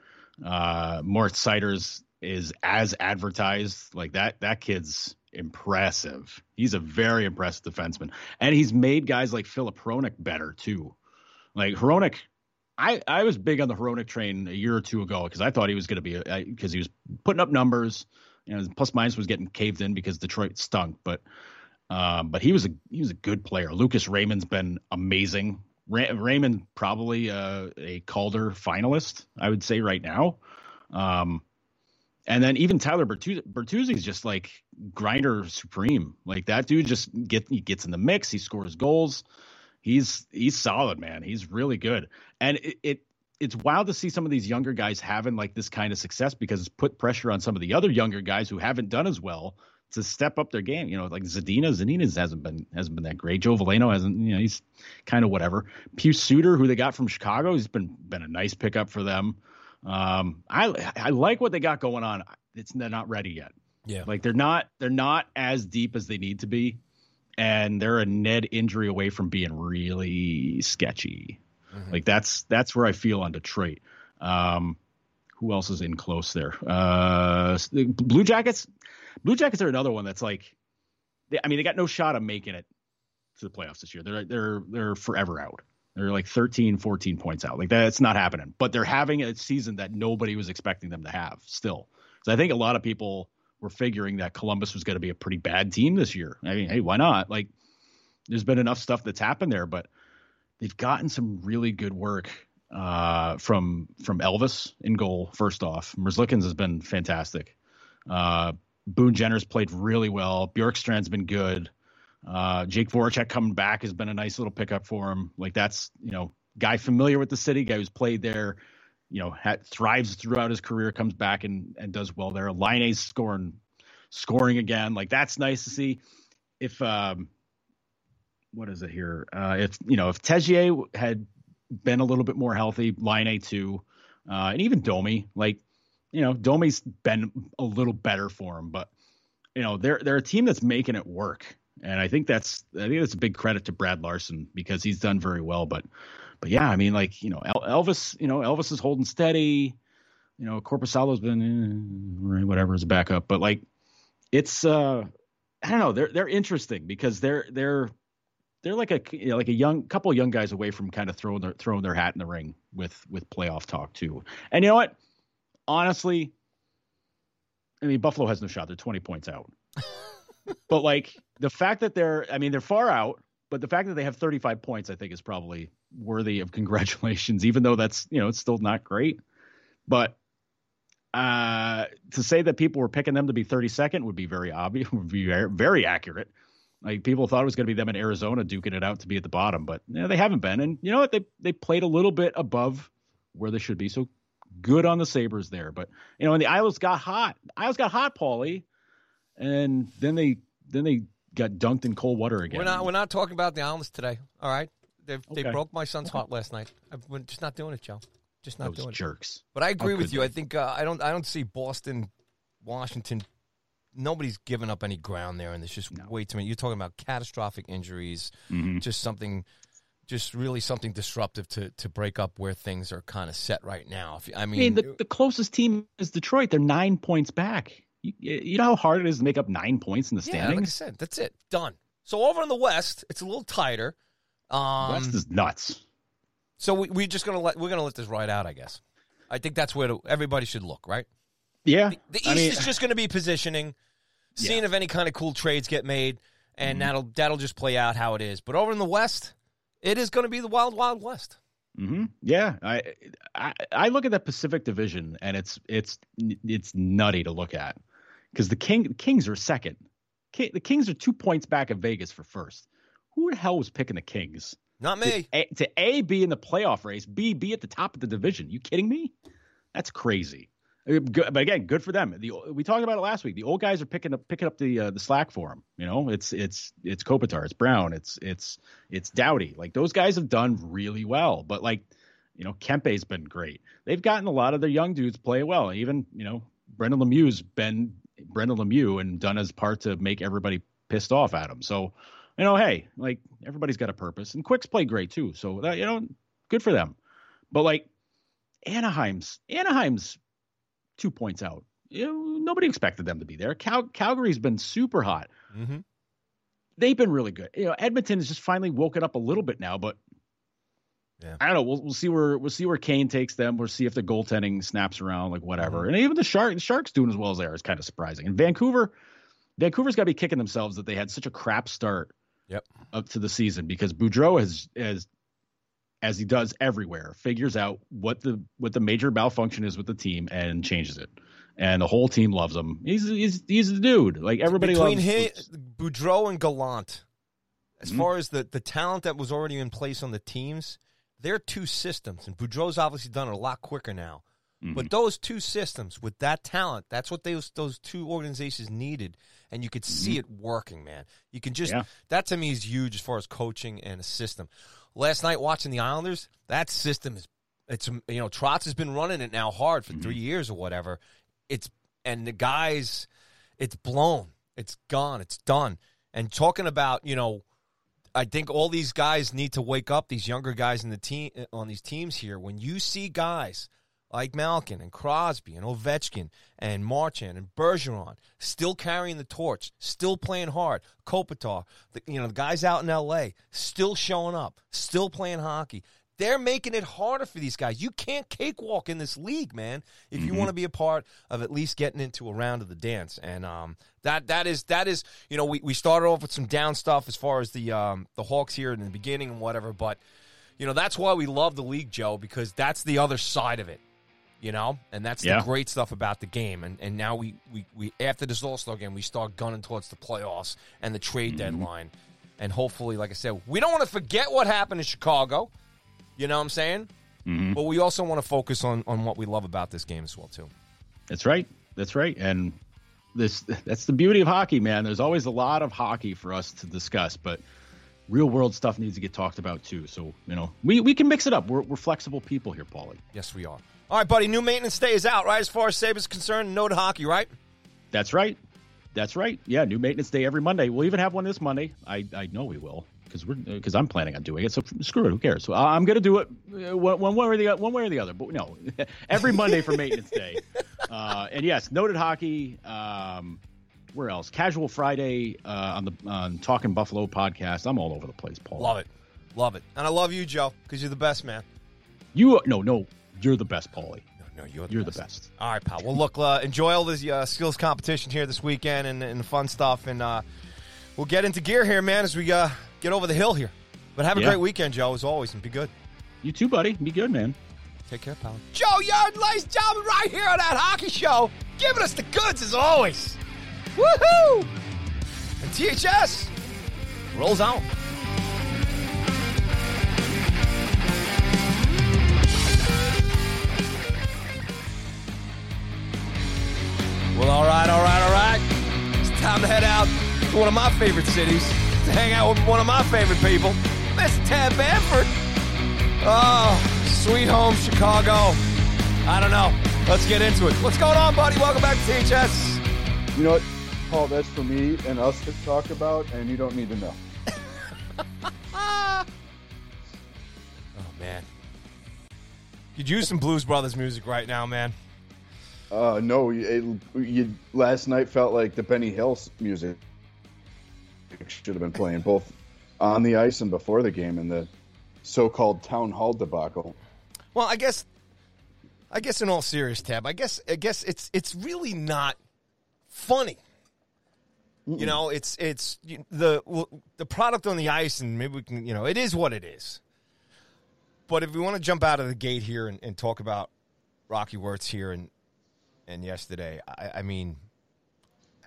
Uh, Moritz Seider's is as advertised. Like that that kid's impressive. He's a very impressive defenseman, and he's made guys like Filip Hronek better too. Like Hronek, I I was big on the Hronek train a year or two ago because I thought he was going to be because he was putting up numbers. You know, plus minus was getting caved in because Detroit stunk, but um, but he was a he was a good player. Lucas Raymond's been amazing. Ra- Raymond probably uh, a Calder finalist, I would say right now. Um, and then even Tyler Bertuzzi, Bertuzzi's just like grinder supreme. Like that dude just get he gets in the mix. He scores goals. He's he's solid, man. He's really good. And it, it it's wild to see some of these younger guys having like this kind of success because it's put pressure on some of the other younger guys who haven't done as well to step up their game. You know, like Zadina, Zadina's hasn't been hasn't been that great. Joe Veleno hasn't. You know, he's kind of whatever. Pius Suter, who they got from Chicago, he's been been a nice pickup for them. Um, I I like what they got going on. It's they're not ready yet. Yeah. Like they're not they're not as deep as they need to be, and they're a Ned injury away from being really sketchy. Mhm. Like that's that's where I feel on Detroit. Um, who else is in close there? Uh, Blue Jackets. Blue Jackets are another one that's like, they, I mean, they got no shot of making it to the playoffs this year. They're they're they're forever out. They're like 13, 14 points out. Like that's not happening. But they're having a season that nobody was expecting them to have still. So I think a lot of people were figuring that Columbus was going to be a pretty bad team this year. I mean, hey, why not? Like, there's been enough stuff that's happened there, but they've gotten some really good work uh, from from Elvis in goal. First off, Merzlikins has been fantastic. Uh, Boone Jenner's played really well. Bjorkstrand's been good. Uh, Jake Voracek coming back has been a nice little pickup for him. Like that's you know guy familiar with the city, guy who's played there, you know, had, thrives throughout his career, comes back and and does well there. Laine's scoring scoring again. Like that's nice to see. If um, what is it here? Uh, if you know if Texier had been a little bit more healthy, Laine too, uh, and even Domi, like you know, Domi's been a little better for him, but you know they're they're a team that's making it work and I think that's I think that's a big credit to Brad Larsen because he's done very well. But but yeah, I mean, like you know, Elvis, you know, Elvis is holding steady. You know, Korpisalo's been eh, whatever as a backup, but like it's uh I don't know, they're they're interesting because they're they're they're like a you know, like a young couple young guys away from kind of throwing their throwing their hat in the ring with with playoff talk too. And you know what? Honestly, I mean Buffalo has no shot. They're 20 points out. but like the fact that they're, I mean, they're far out, but the fact that they have 35 points, I think, is probably worthy of congratulations, even though that's, you know, it's still not great. But uh, to say that people were picking them to be 32nd would be very obvious, would be very, accurate. Like people thought it was going to be them in Arizona duking it out to be at the bottom, but you know, they haven't been. And you know what? They they played a little bit above where they should be. So good on the Sabres there. But you know, and the Isles got hot. Isles got hot, Paulie and then they then they got dunked in cold water again. We're not we're not talking about the Islanders today. All right, they okay. they broke my son's heart last night. I'm just not doing it, Joe. Just not Those doing jerks. it. But I agree with you. They? I think uh, I don't I don't see Boston, Washington. Nobody's given up any ground there, and there's just no. way too many. You're talking about catastrophic injuries, mm-hmm. just something just really something disruptive to to break up where things are kind of set right now. If, I mean, I mean the, the closest team is Detroit. They're nine points back. You, you know how hard it is to make up nine points in the standings. Yeah, like I said, that's it, done. So over in the West, it's a little tighter. Um, West is nuts. So we we just gonna let we're gonna let this ride out, I guess. I think that's where to, everybody should look, right? Yeah. The, the East I mean, is just going to be positioning, seeing yeah. if any kind of cool trades get made, and mm-hmm. that'll that'll just play out how it is. But over in the West, it is going to be the wild, wild West. Mm-hmm. Yeah, I, I I look at that Pacific Division, and it's it's it's nutty to look at because the King the Kings are second. the Kings are two points back of Vegas for first. Who the hell was picking the Kings? Not me. To a, to a be in the playoff race, B be at the top of the division. You kidding me? That's crazy. But again, good for them. The, we talked about it last week. The old guys are picking up picking up the uh, the slack for them. You know, it's it's it's Kopitar, it's Brown, it's it's it's Doughty. Like those guys have done really well. But like, you know, Kempe's been great. They've gotten a lot of their young dudes play well. Even you know, Brendan Lemieux's been Brendan Lemieux and done his part to make everybody pissed off at him. So, you know, hey, like everybody's got a purpose, and Quick's played great too. So that you know, good for them. But like Anaheim's Anaheim's two points out. You know, nobody expected them to be there. Cal- Calgary's been super hot. Mm-hmm. They've been really good. You know, Edmonton has just finally woken up a little bit now, but yeah. I don't know. We'll we'll see where we'll see where Kane takes them. We'll see if the goaltending snaps around, like whatever. Mm-hmm. And even the Shark the Sharks doing as well as they are is kind of surprising. And Vancouver, Vancouver's got to be kicking themselves that they had such a crap start. Yep. Up to the season because Boudreau has has as he does everywhere, figures out what the what the major malfunction is with the team and changes it. And the whole team loves him. He's he's he's the dude. Like everybody Between loves him, Boudreau and Gallant. As mm-hmm. far as the the talent that was already in place on the teams, they're two systems, and Boudreau's obviously done it a lot quicker now. Mm-hmm. But those two systems with that talent, that's what those those two organizations needed, and you could see mm-hmm. it working, man. You can just yeah. that to me is huge as far as coaching and a system. Last night watching the Islanders, that system is it's you know Trotz has been running it now hard for mm-hmm. three years or whatever. It's and the guys, it's blown, it's gone, it's done. And talking about you know I think all these guys need to wake up. These younger guys in the team on these teams here. When you see guys like Malkin and Crosby and Ovechkin and Marchand and Bergeron still carrying the torch, still playing hard. Kopitar, the, you know, the guys out in L.A. still showing up, still playing hockey. They're making it harder for these guys. You can't cakewalk in this league, man. If you mm-hmm. want to be a part of at least getting into a round of the dance, and um, that that is that is you know we, we started off with some down stuff as far as the um, the Hawks here in the beginning and whatever, but you know that's why we love the league, Joe, because that's the other side of it. You know, and that's yeah. the great stuff about the game. And and now we, we, we after this All Star game, we start gunning towards the playoffs and the trade mm-hmm. deadline and hopefully, like I said, we don't want to forget what happened in Chicago. You know what I'm saying? Mhm. But we also want to focus on on what we love about this game as well too. That's right. That's right. And this that's the beauty of hockey, man. There's always a lot of hockey for us to discuss, but real world stuff needs to get talked about too. So, you know, we, we can mix it up. We're, we're flexible people here, Paulie. Yes, we are. All right, buddy. New maintenance day is out, right? As far as Sabres concerned, no to hockey, right? That's right. That's right. Yeah, new maintenance day every Monday. We'll even have one this Monday. I, I know we will because we're because I'm planning on doing it. So screw it. Who cares? So I'm going to do it uh, one, one way or the one way or the other. But no, every Monday for maintenance day. Uh, and yes, noted hockey. Um, where else? Casual Friday uh, on the on Talking Buffalo podcast. I'm all over the place, Paul. Love it, love it, and I love you, Joe, because you're the best man. You no no. You're the best, Paulie. No, no, you're the You're best. the best. All right, pal. Well, look, uh, enjoy all this uh, skills competition here this weekend and, and the fun stuff, and uh, we'll get into gear here, man, as we uh, get over the hill here. But have a Yeah. great weekend, Joe, as always, and be good. You too, buddy. Be good, man. Take care, pal. Joe Yard, ladies and gentlemen, right here on that hockey show, giving us the goods as always. Woohoo! And THS rolls out. Well, all right, all right, all right. It's time to head out to one of my favorite cities to hang out with one of my favorite people, Mr. Tab Bamford. Oh, sweet home Chicago. I don't know. Let's get into it. What's going on, buddy? Welcome back to THS. You know what, Paul? That's for me and us to talk about, and you don't need to know. Oh man, could use some Blues Brothers music right now, man. Uh, no, you, it, you last night felt like the Benny Hill music should have been playing both on the ice and before the game in the so-called town hall debacle. Well, I guess, I guess in all serious, Tab, I guess, I guess it's it's really not funny. You know, it's it's the the product on the ice, and maybe we can, you know, it is what it is. But if we want to jump out of the gate here and, and talk about Rocky Wirtz here and and yesterday, I, I mean,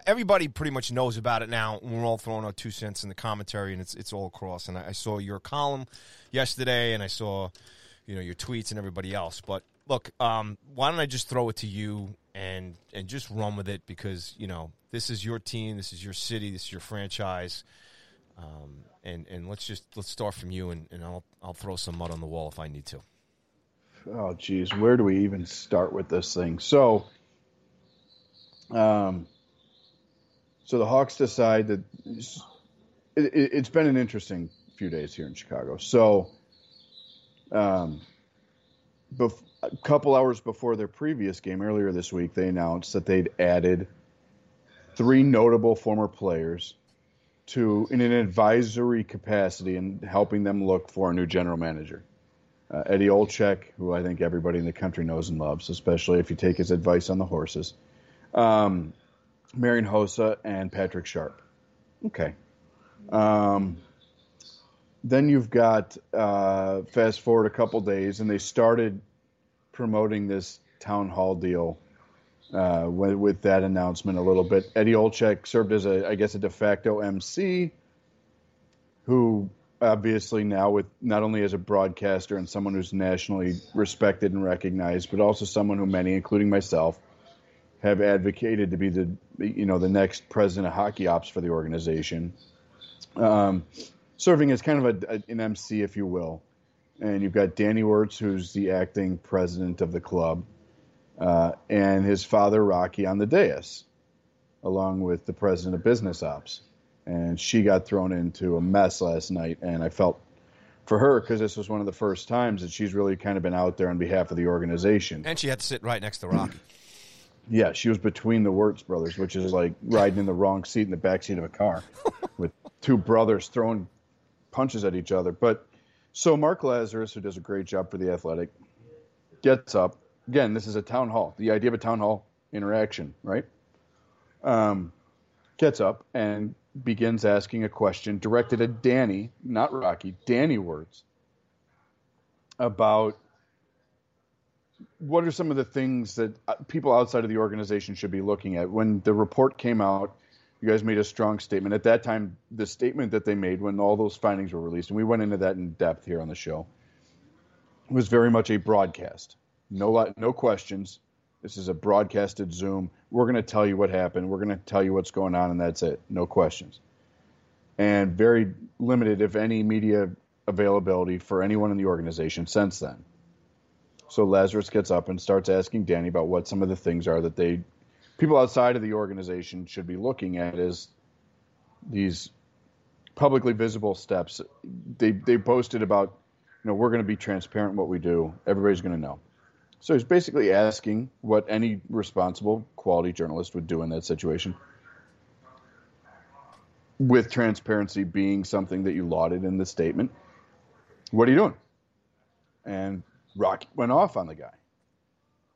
everybody pretty much knows about it now. We're all throwing our two cents in the commentary, and it's it's all across. And I, I saw your column yesterday, and I saw you know your tweets and everybody else. But look, um, why don't I just throw it to you and and just run with it because you know this is your team, this is your city, this is your franchise. Um, and and let's just let's start from you, and, and I'll I'll throw some mud on the wall if I need to. Oh, geez, where do we even start with this thing? So, um, so the Hawks decide that it, it's been an interesting few days here in Chicago. So, um, bef- a couple hours before their previous game earlier this week, they announced that they'd added three notable former players to in an advisory capacity and helping them look for a new general manager uh, Eddie Olczyk, who I think everybody in the country knows and loves, especially if you take his advice on the horses. Um, Marian and Patrick Sharp. Okay. Um, then you've got uh, fast forward a couple days, and they started promoting this town hall deal uh, with, with that announcement a little bit. Eddie Olczyk served as a, I guess, a de facto MC, who obviously now with not only as a broadcaster and someone who's nationally respected and recognized, but also someone who many, including myself, have advocated to be the you know the next president of hockey ops for the organization, um, serving as kind of a, an MC, if you will. And you've got Danny Wirtz, who's the acting president of the club, uh, and his father Rocky on the dais, along with the president of business ops and she got thrown into a mess last night. And I felt for her because this was one of the first times that she's really kind of been out there on behalf of the organization. And she had to sit right next to Rocky. Yeah, she was between the Wirtz brothers, which is like riding in the wrong seat in the back seat of a car with two brothers throwing punches at each other. But so Mark Lazerus, who does a great job for the Athletic, gets up. Again, this is a town hall. The idea of a town hall interaction, right? Um, gets up and begins asking a question directed at Danny, not Rocky, Danny Wirtz, about what are some of the things that uh, people outside of the organization should be looking at. When the report came out You guys made a strong statement. At that time, the statement that they made when all those findings were released, and we went into that in depth here on the show, was very much a broadcast. No, no questions. This is a broadcasted Zoom. We're going to tell you what happened. We're going to tell you what's going on, and that's it. No questions. And very limited, if any, media availability for anyone in the organization since then. So Lazerus gets up and starts asking Danny about what some of the things are that they people outside of the organization should be looking at as these publicly visible steps. They they posted about, you know, we're going to be transparent what we do. Everybody's going to know. So he's basically asking what any responsible quality journalist would do in that situation. With transparency being something that you lauded in the statement, what are you doing? And Rocky went off on the guy.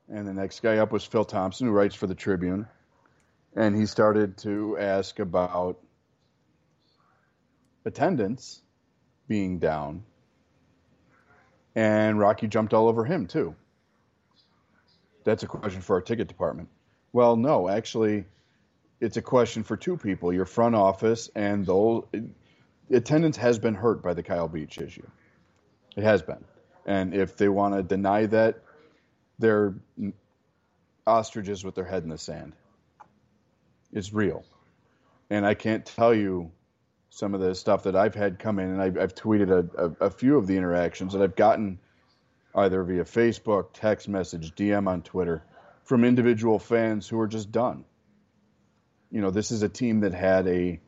And the next guy up was Phil Thompson, who writes for the Tribune. And he started to ask about attendance being down. And Rocky jumped all over him, too. That's a question for our ticket department. Well, no, actually, it's a question for two people your front office and those. Attendance has been hurt by the Kyle Beach issue. It has been. And if they want to deny that, they're ostriches with their head in the sand. It's real. And I can't tell you some of the stuff that I've had come in, and I've, I've tweeted a, a, a, few of the interactions that I've gotten either via Facebook, text message, DM on Twitter from individual fans who are just done. You know, this is a team that had a,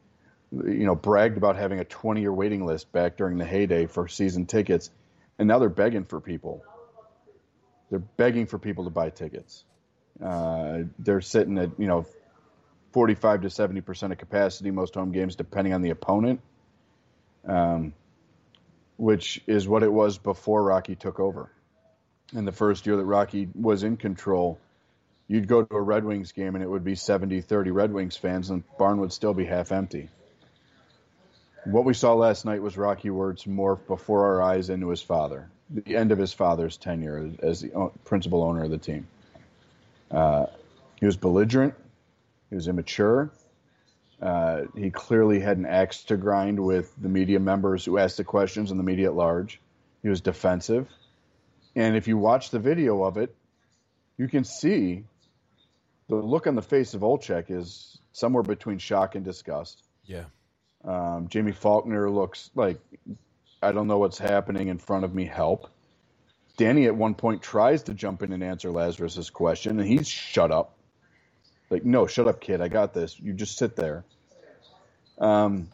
you know, bragged about having a 20 year waiting list back during the heyday for season tickets and now they're begging for people. They're begging for people to buy tickets. Uh, they're sitting at you know 45 to 70 percent of capacity most home games, depending on the opponent, um, which is what it was before Rocky took over. In the first year that Rocky was in control, you'd go to a Red Wings game and it would be 70 30 Red Wings fans, and the barn would still be half empty what we saw last night was Rocky Wirtz morph before our eyes into his father, the end of his father's tenure as the principal owner of the team. Uh, he was belligerent, he was immature. Uh, he clearly had an axe to grind with the media members who asked the questions and the media at large. He was defensive. And if you watch the video of it, you can see the look on the face of Olczyk is somewhere between shock and disgust. Yeah. Um, Jaime Faulkner looks like I don't know what's happening in front of me. Help. Danny at one point tries to jump in and answer Lazerus's question, and he's shut up. Like, no, shut up, kid. I got this. You just sit there. Um,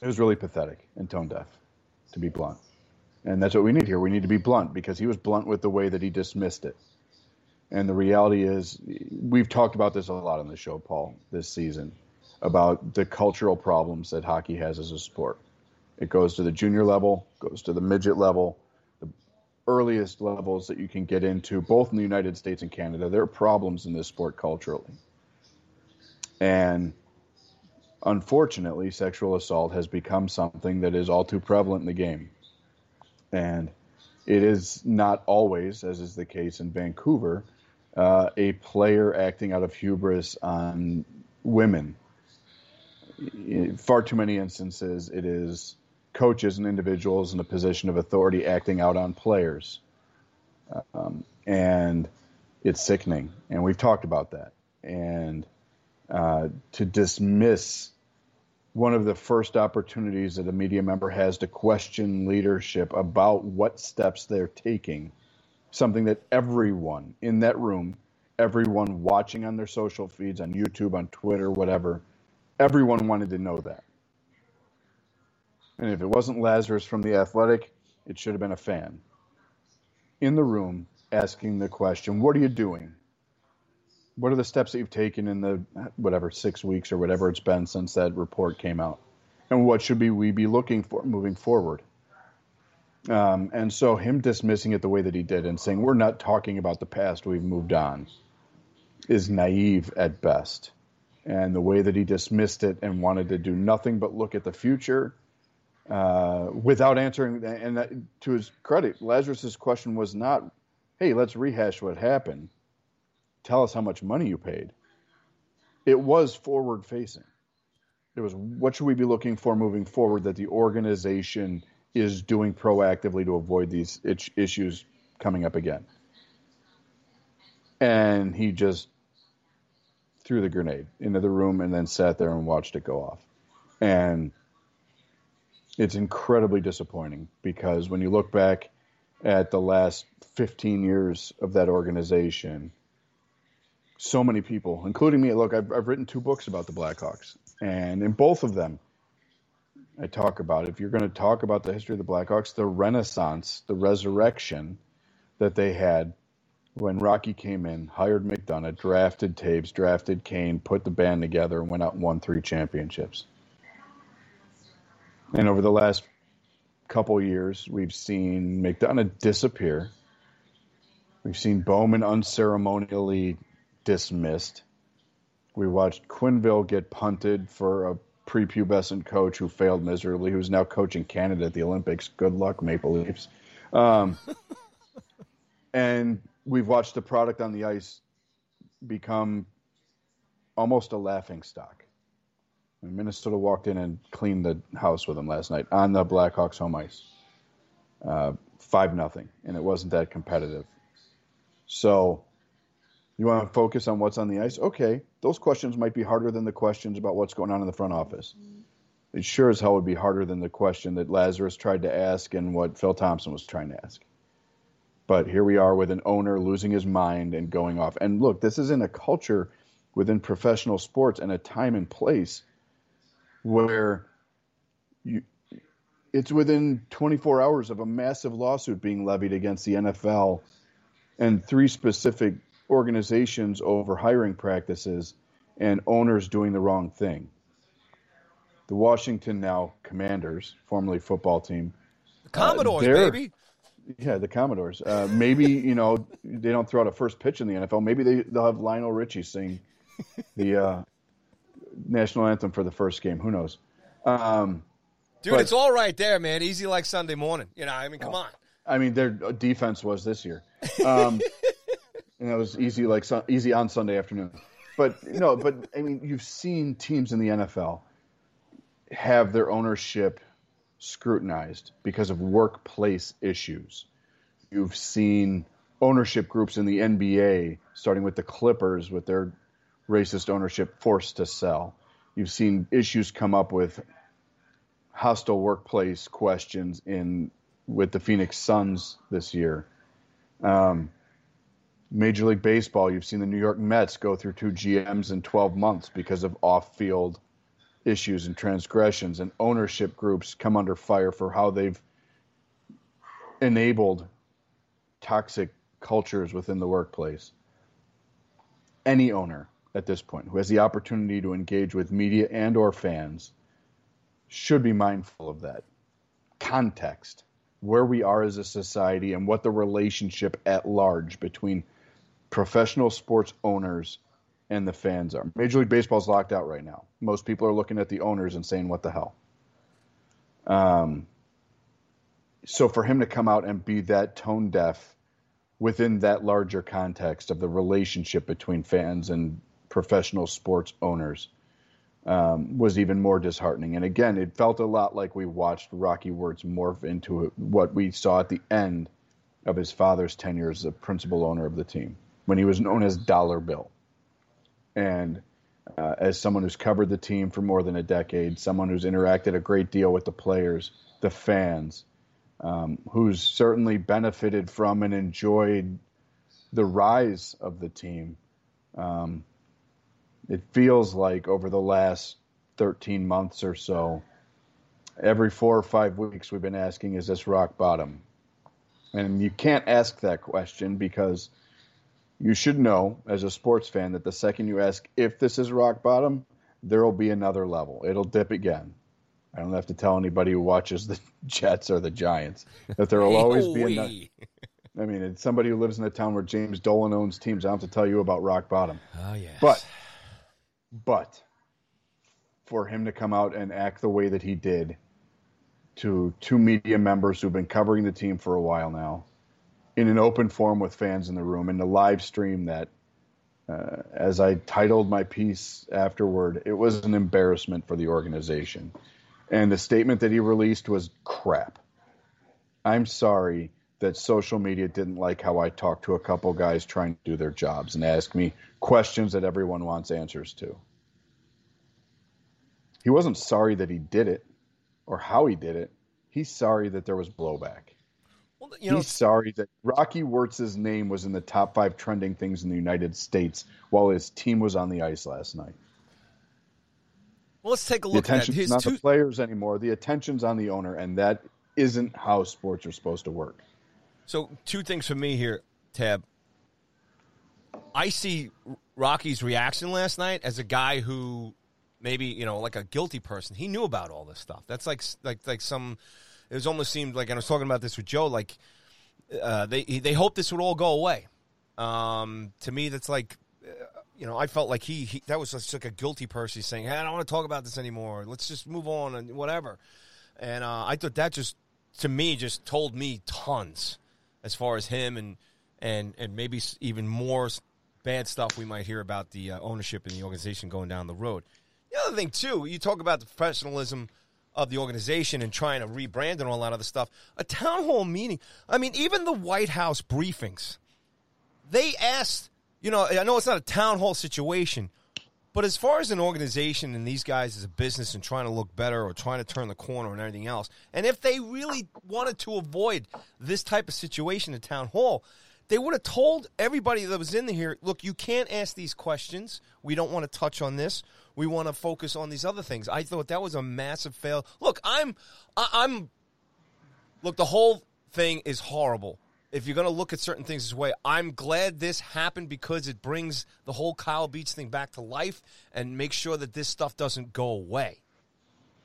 it was really pathetic and tone deaf, to be blunt. And that's what we need here. We need to be blunt because he was blunt with the way that he dismissed it. And the reality is, we've talked about this a lot on the show, Paul, this season about the cultural problems that hockey has as a sport. It goes to the junior level, goes to the midget level, the earliest levels that you can get into, both in the United States and Canada. There are problems in this sport culturally. And unfortunately, sexual assault has become something that is all too prevalent in the game. And it is not always, as is the case in Vancouver, uh, a player acting out of hubris on women far too many instances, it is coaches and individuals in a position of authority acting out on players. Um, and it's sickening. And we've talked about that. And uh, to dismiss one of the first opportunities that a media member has to question leadership about what steps they're taking, something that everyone in that room, everyone watching on their social feeds, on YouTube, on Twitter, whatever, Everyone wanted to know that. And if it wasn't Lazerus from The Athletic, it should have been a fan in the room asking the question, What are you doing? What are the steps that you've taken in the whatever six weeks or whatever it's been since that report came out? And what should we, we be looking for moving forward? Um, and so, him dismissing it the way that he did and saying, We're not talking about the past, we've moved on, is naive at best and the way that he dismissed it and wanted to do nothing but look at the future uh, without answering. And that, to his credit, Lazerus's question was not, "Hey, let's rehash what happened. Tell us how much money you paid." It was forward facing. It was what should we be looking for moving forward that the organization is doing proactively to avoid these issues coming up again. And he just threw the grenade into the room and then sat there and watched it go off. And it's incredibly disappointing because when you look back at the last 15 years of that organization, so many people, including me, look, I've, I've written two books about the Blackhawks. And in both of them, I talk about if you're going to talk about the history of the Blackhawks, the renaissance, the resurrection that they had when Rocky came in, hired McDonough, drafted Toews, drafted Kane, put the band together, and went out and won three championships. And over the last couple years, we've seen McDonough disappear. We've seen Bowman unceremonially dismissed. We watched Quenneville get punted for a prepubescent coach who failed miserably, who's now coaching Canada at the Olympics. Good luck, Maple Leafs. Um, and we've watched the product on the ice become almost a laughing stock. Minnesota walked in and cleaned the house with them last night on the Blackhawks home ice, uh, five nothing, and it wasn't that competitive. So you want to focus on what's on the ice? Okay, those questions might be harder than the questions about what's going on in the front office. It sure as hell would be harder than the question that Lazerus tried to ask and what Phil Thompson was trying to ask. But here we are with an owner losing his mind and going off. And look, this is in a culture within professional sports and a time and place where you, it's within 24 hours of a massive lawsuit being levied against the NFL and three specific organizations over hiring practices and owners doing the wrong thing. The Washington now Commanders, formerly football team, the Commodores, uh, baby. Yeah, the Commodores. Uh, maybe you know they don't throw out a first pitch in the NFL. Maybe they they'll have Lionel Richie sing the uh, national anthem for the first game. Who knows? Um, Dude, but, it's all right there, man. Easy like Sunday morning. You know, I mean, come on. I mean, their defense was this year. Um, and it was easy like easy on Sunday afternoon. But you know, but I mean, you've seen teams in the NFL have their ownership scrutinized because of workplace issues. You've seen ownership groups in the NBA, starting with the Clippers, with their racist ownership forced to sell. You've seen issues come up with hostile workplace questions in with the Phoenix Suns this year. Um, Major League Baseball, you've seen the New York Mets go through two GMs in 12 months because of off field issues and transgressions, and ownership groups come under fire for how they've enabled toxic cultures within the workplace. Any owner at this point who has the opportunity to engage with media and or fans should be mindful of that context where we are as a society and what the relationship at large between professional sports owners and the fans are. Major League Baseball is locked out right now. Most people are looking at the owners and saying, "What the hell?" Um, so for him to come out and be that tone deaf within that larger context of the relationship between fans and professional sports owners um, was even more disheartening. And again, it felt a lot like we watched Rocky Wirtz morph into what we saw at the end of his father's tenure as the principal owner of the team when he was known as Dollar Bill. And uh, as someone who's covered the team for more than a decade, someone who's interacted a great deal with the players, the fans, um, who's certainly benefited from and enjoyed the rise of the team. Um, it feels like over the last 13 months or so, every four or five weeks, we've been asking, is this rock bottom? And you can't ask that question because you should know as a sports fan that the second you ask if this is rock bottom, there will be another level. It'll dip again. I don't have to tell anybody who watches the Jets or the Giants that there will always be another. I mean, it's somebody who lives in a town where James Dolan owns teams. I don't have to tell you about rock bottom. Oh yes. But, but, for him to come out and act the way that he did to two media members who've been covering the team for a while now, in an open forum with fans in the room and to live stream that uh, as I titled my piece afterward, it was an embarrassment for the organization. And the statement that he released was crap. I'm sorry that social media didn't like how I talked to a couple guys trying to do their jobs and ask me questions that everyone wants answers to. He wasn't sorry that he did it or how he did it. He's sorry that there was blowback. Well, you know, He's sorry that Rocky Wirtz's name was in the top five trending things in the United States while his team was on the ice last night. Well, let's take a look the attention's at his not two... the players anymore. The attention's on the owner, and that isn't how sports are supposed to work. So, two things for me here, Tab. I see Rocky's reaction last night as a guy who maybe you know like a guilty person. He knew about all this stuff. That's like like like some. It was almost seemed like, and I was talking about this with Joe. Like uh, they they hope this would all go away. Um, to me, that's like uh, you know I felt like he, he that was just like a guilty person saying, "Hey, I don't want to talk about this anymore. Let's just move on and whatever." And uh, I thought that just to me just told me tons as far as him and and and maybe even more bad stuff we might hear about the uh, ownership and the organization going down the road. The other thing too, you talk about the professionalism of the organization and trying to rebrand and all that other stuff. A town hall meeting. I mean, even the White House briefings, they asked. You know, I know it's not a town hall situation, but as far as an organization and these guys as a business and trying to look better or trying to turn the corner and everything else, and if they really wanted to avoid this type of situation in town hall, they would have told everybody that was in the here, look, you can't ask these questions. We don't want to touch on this. We want to focus on these other things. I thought that was a massive fail. Look, I'm, I, I'm, look, the whole thing is horrible. If you're going to look at certain things this way, I'm glad this happened because it brings the whole Kyle Beach thing back to life and make sure that this stuff doesn't go away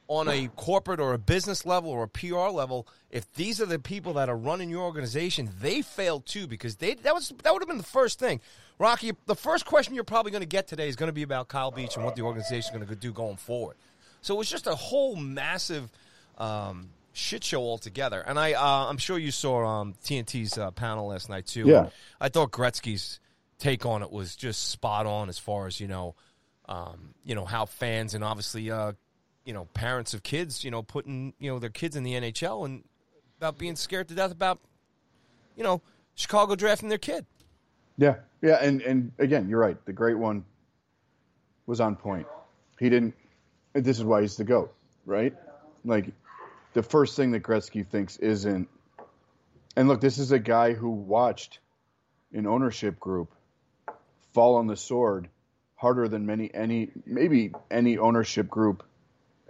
on a corporate or a business level or a PR level, if these are the people that are running your organization, they failed too because they that was that would have been the first thing. Rocky, the first question you're probably going to get today is going to be about Kyle Beach and what the organization is going to do going forward. So it was just a whole massive um, shit show altogether. And I, uh, I'm sure you saw um, TNT's uh, panel last night too. Yeah, I thought Gretzky's take on it was just spot on as far as you know, um, you know how fans and obviously uh, you know parents of kids, you know, putting you know their kids in the NHL and about being scared to death about you know Chicago drafting their kid. Yeah, yeah, and and again, you're right. The great one was on point. He didn't. This is why he's the goat, right? Like the first thing that Gretzky thinks isn't. And look, this is a guy who watched an ownership group fall on the sword harder than many any maybe any ownership group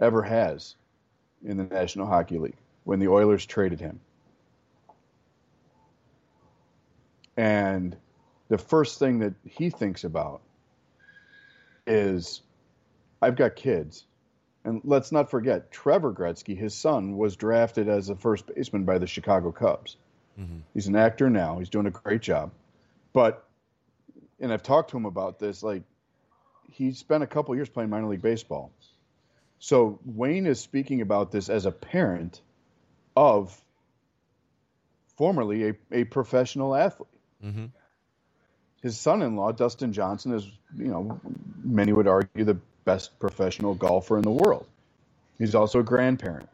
ever has in the National Hockey League when the Oilers traded him. And the first thing that he thinks about is I've got kids. And let's not forget, Trevor Gretzky, his son, was drafted as a first baseman by the Chicago Cubs. Mm-hmm. He's an actor now. He's doing a great job. But, and I've talked to him about this, like, he spent a couple years playing minor league baseball. So Wayne is speaking about this as a parent of formerly a, a professional athlete. Mm-hmm. His son-in-law, Dustin Johnson, is you know many would argue the best professional golfer in the world. He's also a grandparent,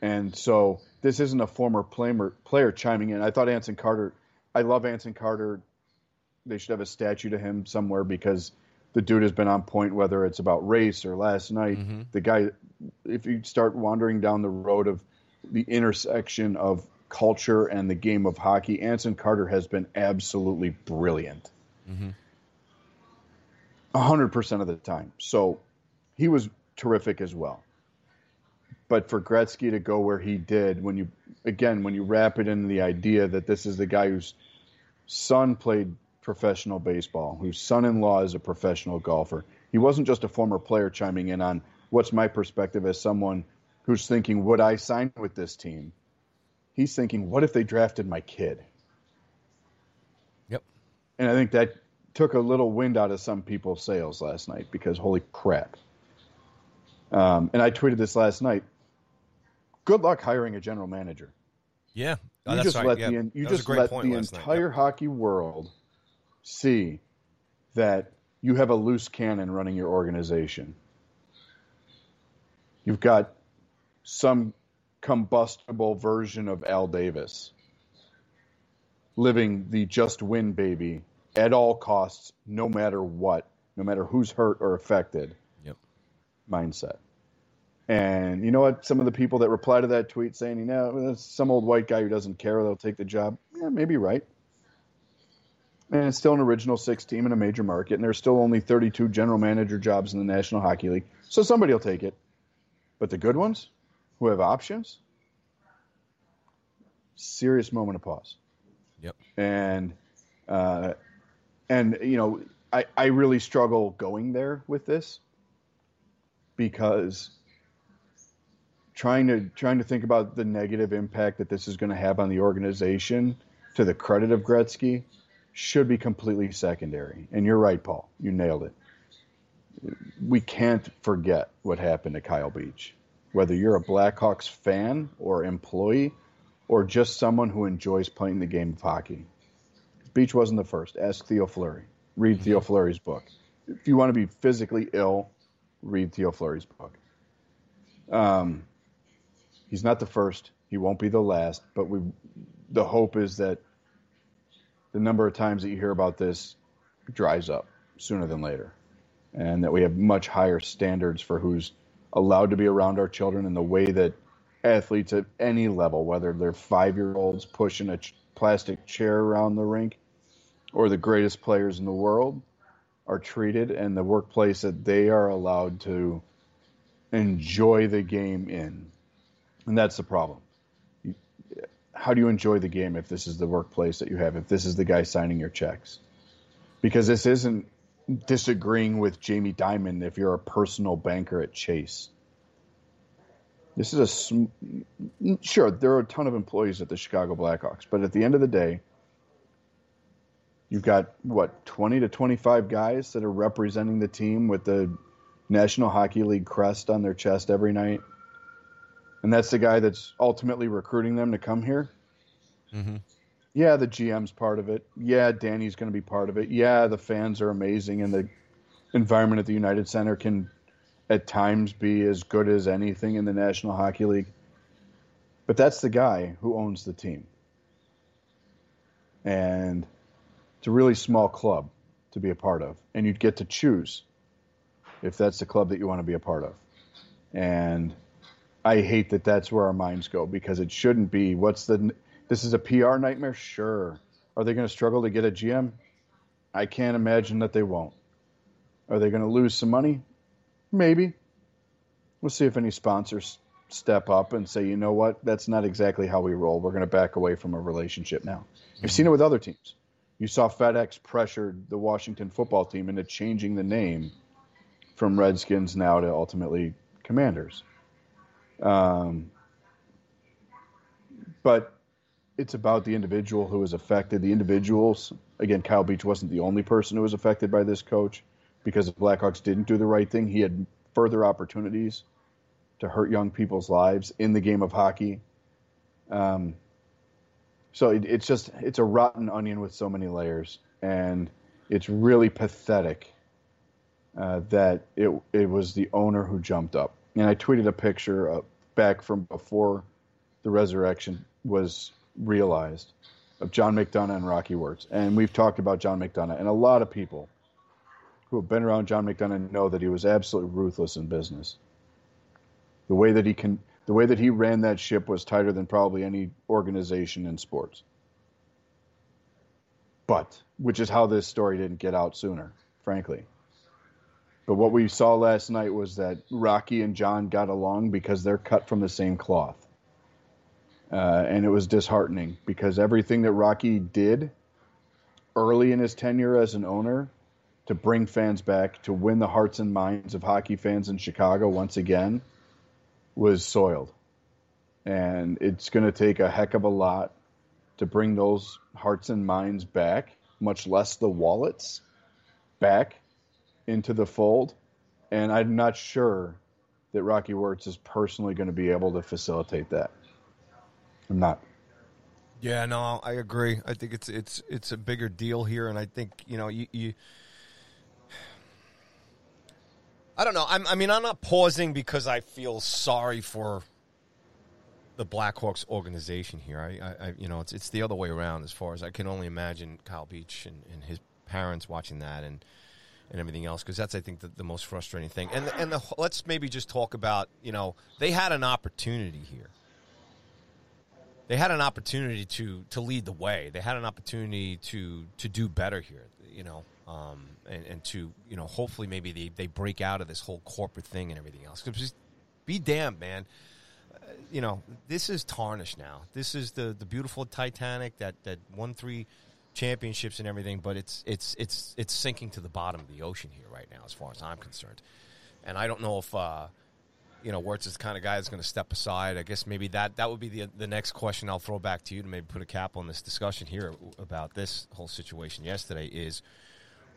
and so this isn't a former player, player chiming in. I thought Anson Carter. I love Anson Carter. They should have a statue to him somewhere because the dude has been on point, whether it's about race or last night. Mm-hmm. The guy, if you start wandering down the road of the intersection of culture and the game of hockey, Anson Carter has been absolutely brilliant. Mm-hmm. 100% of the time. So he was terrific as well. But for Gretzky to go where he did, when you, again, when you wrap it into the idea that this is the guy whose son played professional baseball, whose son in law is a professional golfer. He wasn't just a former player chiming in on what's my perspective as someone who's thinking, would I sign with this team? He's thinking, what if they drafted my kid? Yep. And I think that took a little wind out of some people's sails last night because holy crap. Um, and I tweeted this last night. Good luck hiring a general manager. Yeah, oh, you just right. let yeah. the you just let the entire night. hockey world see that you have a loose cannon running your organization. You've got some combustible version of Al Davis living the just win baby at all costs, no matter what, no matter who's hurt or affected Yep. mindset. And you know what? Some of the people that reply to that tweet saying, you know, some old white guy who doesn't care, they'll take the job. Yeah, maybe right. And it's still an original six team in a major market, and there's still only 32 general manager jobs in the National Hockey League. So somebody will take it. But the good ones who have options, serious moment of pause. Yep. And, uh, and you know, I, I really struggle going there with this because trying to trying to think about the negative impact that this is going to have on the organization to the credit of Gretzky should be completely secondary. And you're right, Paul. You nailed it. We can't forget what happened to Kyle Beach. Whether you're a Blackhawks fan or employee or just someone who enjoys playing the game of hockey. Beach wasn't the first. Ask Theo Fleury. Read Theo Fleury's book. If you want to be physically ill, read Theo Fleury's book. Um, he's not the first. He won't be the last. But we, the hope is that the number of times that you hear about this dries up sooner than later, and that we have much higher standards for who's allowed to be around our children and the way that athletes at any level, whether they're five year olds pushing a ch- plastic chair around the rink or the greatest players in the world, are treated and the workplace that they are allowed to enjoy the game in. And that's the problem. How do you enjoy the game if this is the workplace that you have, if this is the guy signing your checks? Because this isn't disagreeing with Jamie Dimon if you're a personal banker at Chase. This is a sm- sure. There are a ton of employees at the Chicago Blackhawks, but at the end of the day, you've got what twenty to twenty-five guys that are representing the team with the National Hockey League crest on their chest every night, and that's the guy that's ultimately recruiting them to come here. Mm-hmm. Yeah, the GM's part of it. Yeah, Danny's going to be part of it. Yeah, the fans are amazing, and the environment at the United Center can at times be as good as anything in the National Hockey League. But that's the guy who owns the team. And it's a really small club to be a part of. And you'd get to choose if that's the club that you want to be a part of. And I hate that that's where our minds go because it shouldn't be what's the this is a PR nightmare? Sure. Are they going to struggle to get a GM? I can't imagine that they won't. Are they going to lose some money? Maybe. We'll see if any sponsors step up and say, you know what, that's not exactly how we roll. We're going to back away from a relationship now. You've seen it with other teams. You saw FedEx pressured the Washington football team into changing the name from Redskins now to ultimately Commanders. Um, but it's about the individual who was affected. The individuals, again, Kyle Beach wasn't the only person who was affected by this coach because the Blackhawks didn't do the right thing. He had further opportunities to hurt young people's lives in the game of hockey. Um, so it, it's just it's a rotten onion with so many layers, and it's really pathetic uh, that it it was the owner who jumped up. And I tweeted a picture uh, back from before the resurrection was realized of John McDonough and Rocky Wirtz, and we've talked about John McDonough, and a lot of people who have been around John McDonough know that he was absolutely ruthless in business. The way that he can, the way that he ran that ship was tighter than probably any organization in sports. But, which is how this story didn't get out sooner, frankly. But what we saw last night was that Rocky and John got along because they're cut from the same cloth. Uh, and it was disheartening because everything that Rocky did early in his tenure as an owner to bring fans back, to win the hearts and minds of hockey fans in Chicago once again, was soiled. And it's going to take a heck of a lot to bring those hearts and minds back, much less the wallets back into the fold. And I'm not sure that Rocky Wirtz is personally going to be able to facilitate that. I'm not. Yeah, no, I agree. I think it's it's it's a bigger deal here, and I think you know you you I don't know. I'm, I mean, I'm not pausing because I feel sorry for the Blackhawks organization here. I, I, you know, it's it's the other way around as far as I can only imagine Kyle Beach and, and his parents watching that and and everything else because that's I think the, the, most frustrating thing. And and the, let's maybe just talk about you know they had an opportunity here. They had an opportunity to to lead the way. They had an opportunity to to do better here. You know, um, and, and to you know hopefully maybe they, they break out of this whole corporate thing and everything else. Just be damned, man. Uh, you know this is tarnished now. This is the the beautiful Titanic that that won three championships and everything, but it's it's it's it's sinking to the bottom of the ocean here right now, as far as I'm concerned. And I don't know if uh, you know Wirtz is kind of guy that's going to step aside. I guess maybe that that would be the the next question I'll throw back to you to maybe put a cap on this discussion here about this whole situation yesterday. Is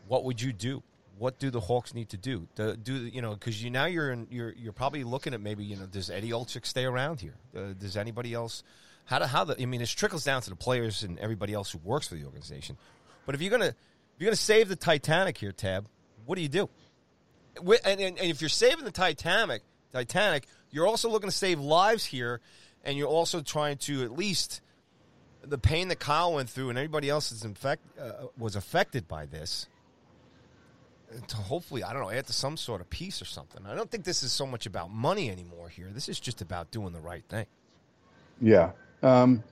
what would you do? What do the Hawks need to do? Do, do you know? Because you now you're in, you're you're probably looking at maybe you know does Eddie Olczyk stay around here? Uh, does anybody else? How do how the? I mean, it trickles down to the players and everybody else who works for the organization. But if you're gonna if you're gonna save the Titanic here, Tab, what do you do? And, and, and if you're saving the Titanic, Titanic, you're also looking to save lives here, and you're also trying to at least the pain that Kyle went through and everybody else is infect, uh, was affected by this to hopefully, I don't know, add to some sort of peace or something. I don't think this is so much about money anymore here. This is just about doing the right thing. Yeah. Um,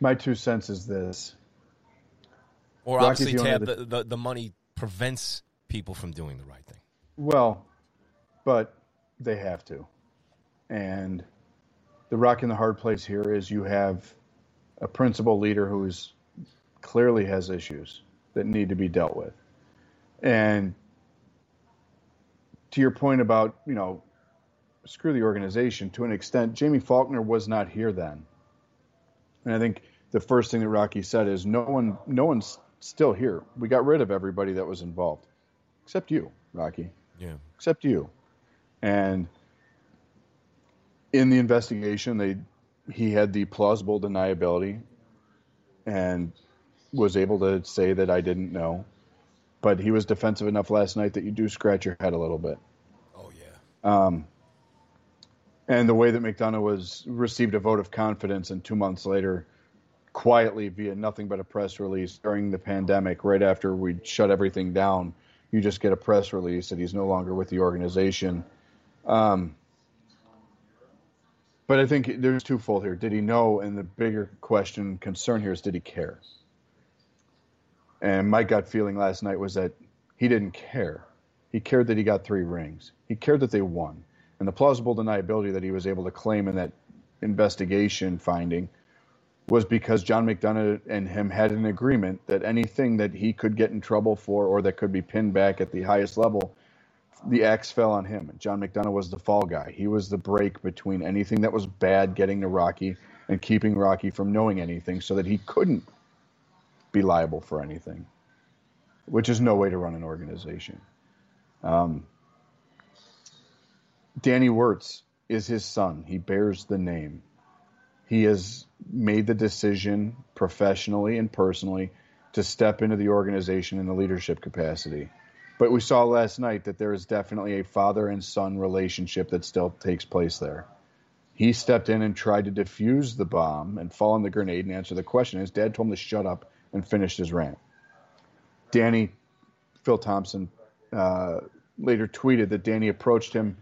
my two cents is this. Or obviously, Tab, the, the, the money prevents people from doing the right thing. Well, but they have to. And the rock in the hard place here is you have a principal leader who's clearly has issues that need to be dealt with. And to your point about, you know, screw the organization to an extent, Jaime Faulkner was not here then. And I think the first thing that Rocky said is no one no one's still here. We got rid of everybody that was involved. Except you, Rocky. Yeah. Except you. And in the investigation they he had the plausible deniability and was able to say that I didn't know, but he was defensive enough last night that you do scratch your head a little bit. Oh yeah. Um, and the way that McDonough was received a vote of confidence, and two months later, quietly via nothing but a press release during the pandemic, right after we shut everything down, you just get a press release that he's no longer with the organization. Um, but I think there's twofold here. Did he know? And the bigger question, concern here is, did he care? And my gut feeling last night was that he didn't care. He cared that he got three rings. He cared that they won. And the plausible deniability that he was able to claim in that investigation finding was because John McDonough and him had an agreement that anything that he could get in trouble for or that could be pinned back at the highest level, the axe fell on him. John McDonough was the fall guy. He was the break between anything that was bad getting to Rocky and keeping Rocky from knowing anything so that he couldn't be liable for anything, which is no way to run an organization. Um, Danny Wirtz is his son. He bears the name. He has made the decision professionally and personally to step into the organization in the leadership capacity. But we saw last night that there is definitely a father and son relationship that still takes place there. He stepped in and tried to defuse the bomb and fall on the grenade and answer the question. His dad told him to shut up and finished his rant. Danny, Phil Thompson, uh, later tweeted that Danny approached him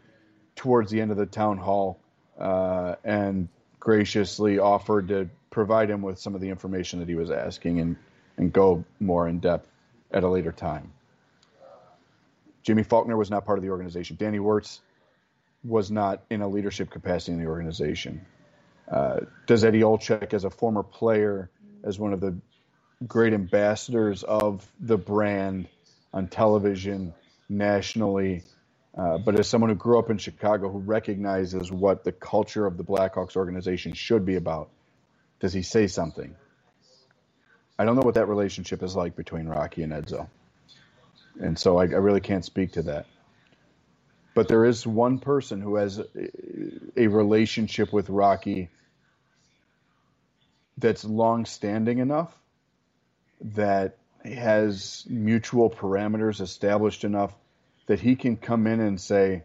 towards the end of the town hall uh, and graciously offered to provide him with some of the information that he was asking and, and go more in depth at a later time. Jimmy Faulkner was not part of the organization. Danny Wirtz was not in a leadership capacity in the organization. Uh, does Eddie Olczyk, as a former player, as one of the great ambassadors of the brand on television nationally. Uh, but as someone who grew up in Chicago who recognizes what the culture of the Blackhawks organization should be about, does he say something? I don't know what that relationship is like between Rocky and Edzo. And so I, I really can't speak to that. But there is one person who has a, relationship with Rocky that's long standing enough that has mutual parameters established enough that he can come in and say,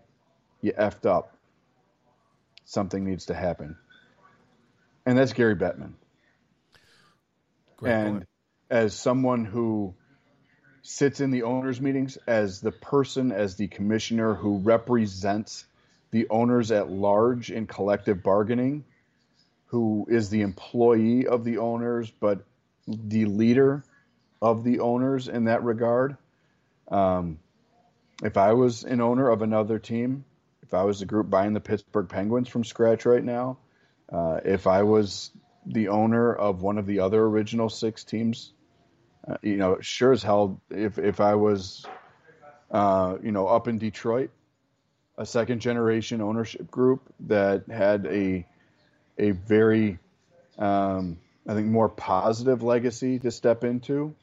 "You effed up. Something needs to happen," and that's Gary Bettman. Great and point. as someone who sits in the owners meetings as the person as the commissioner who represents the owners at large in collective bargaining who is the employee of the owners but the leader of the owners in that regard um, if i was an owner of another team if i was the group buying the pittsburgh penguins from scratch right now uh, if i was the owner of one of the other original six teams. Uh, you know, sure as hell, if if I was, uh, you know, up in Detroit, a second generation ownership group that had a a very, um, I think, more positive legacy to step into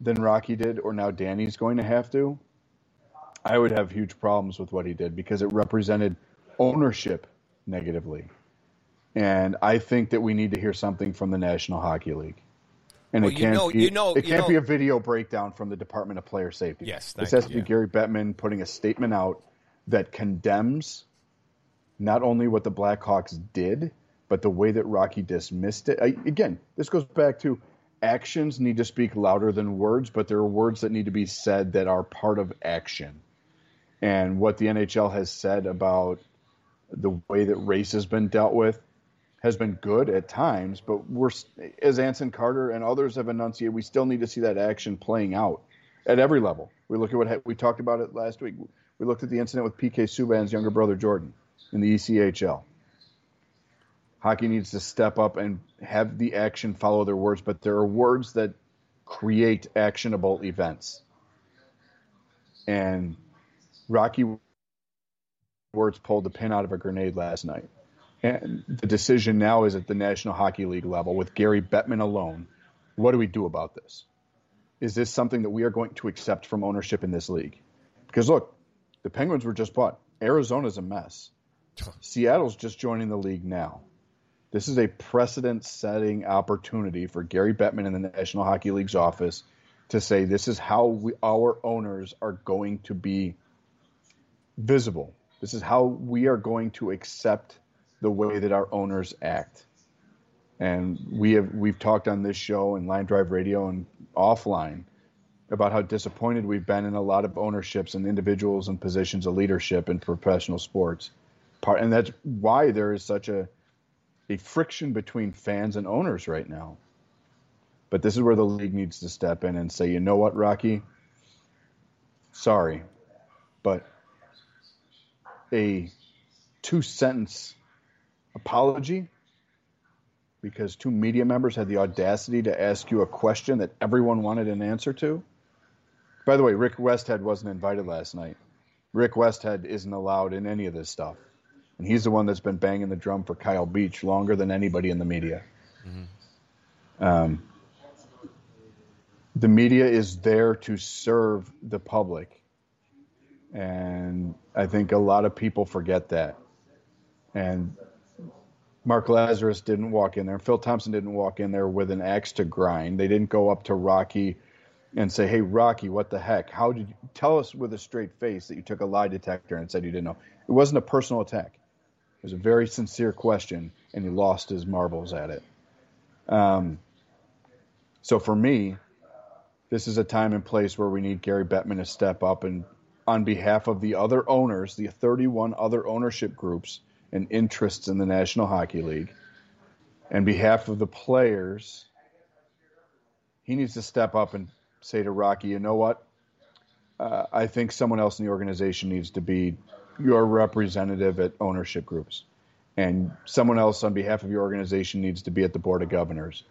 than Rocky did, or now Danny's going to have to. I would have huge problems with what he did because it represented ownership negatively. And I think that we need to hear something from the National Hockey League. And Well, it can't know- be, you know- it can't be know- a video breakdown from the Department of Player Safety. Yes, this has you, to be yeah. Gary Bettman putting a statement out that condemns not only what the Blackhawks did, but the way that Rocky dismissed it. I, again, this goes back to actions need to speak louder than words, but there are words that need to be said that are part of action. And what the NHL has said about the way that race has been dealt with has been good at times, but we're as Anson Carter and others have enunciated, we still need to see that action playing out at every level. We look at what ha- we talked about it last week. We looked at the incident with PK Subban's younger brother Jordan in the ECHL. Hockey needs to step up and have the action follow their words, but there are words that create actionable events. And Rocky Wirtz pulled the pin out of a grenade last night. And the decision now is at the National Hockey League level with Gary Bettman alone. What do we do about this? Is this something that we are going to accept from ownership in this league? Because look, the Penguins were just bought. Arizona's a mess. Seattle's just joining the league now. This is a precedent setting opportunity for Gary Bettman in the National Hockey League's office to say this is how we, our owners are going to be visible. This is how we are going to accept the way that our owners act. And we have we've talked on this show and Line Drive Radio and offline about how disappointed we've been in a lot of ownerships and individuals and positions of leadership in professional sports. Part and that's why there is such a a friction between fans and owners right now. But this is where the league needs to step in and say, you know what, Rocky? Sorry, but a two sentence apology because two media members had the audacity to ask you a question that everyone wanted an answer to. By the way, Rick Westhead wasn't invited last night. Rick Westhead isn't allowed in any of this stuff. And he's the one that's been banging the drum for Kyle Beach longer than anybody in the media. Um, the media is there to serve the public. And I think a lot of people forget that. And Mark Lazerus didn't walk in there. Phil Thompson didn't walk in there with an axe to grind. They didn't go up to Rocky and say, "Hey, Rocky, what the heck? How did you tell us with a straight face that you took a lie detector and said you didn't know?" It wasn't a personal attack. It was a very sincere question, and he lost his marbles at it. Um, so for me, this is a time and place where we need Gary Bettman to step up and, on behalf of the other owners, the 31 other ownership groups and interests in the National Hockey League, and behalf of the players, he needs to step up and say to Rocky, you know what? Uh, I think someone else in the organization needs to be your representative at ownership groups. And someone else on behalf of your organization needs to be at the board of governors.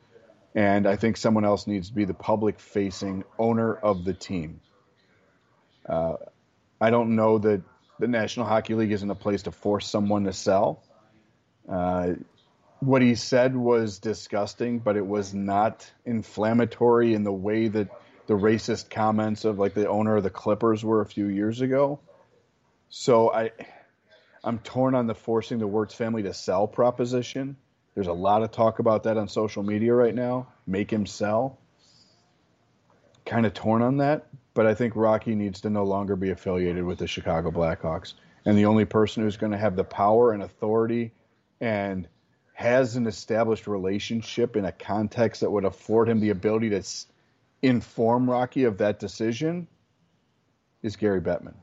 And I think someone else needs to be the public facing owner of the team. Uh, I don't know that the National Hockey League isn't a place to force someone to sell. Uh, what he said was disgusting, but it was not inflammatory in the way that the racist comments of like the owner of the Clippers were a few years ago. So I, I'm torn on the forcing the Wirtz family to sell proposition. There's a lot of talk about that on social media right now. Make him sell. kind of torn on that, but I think Rocky needs to no longer be affiliated with the Chicago Blackhawks. And the only person who's going to have the power and authority and has an established relationship in a context that would afford him the ability to inform Rocky of that decision is Gary Bettman.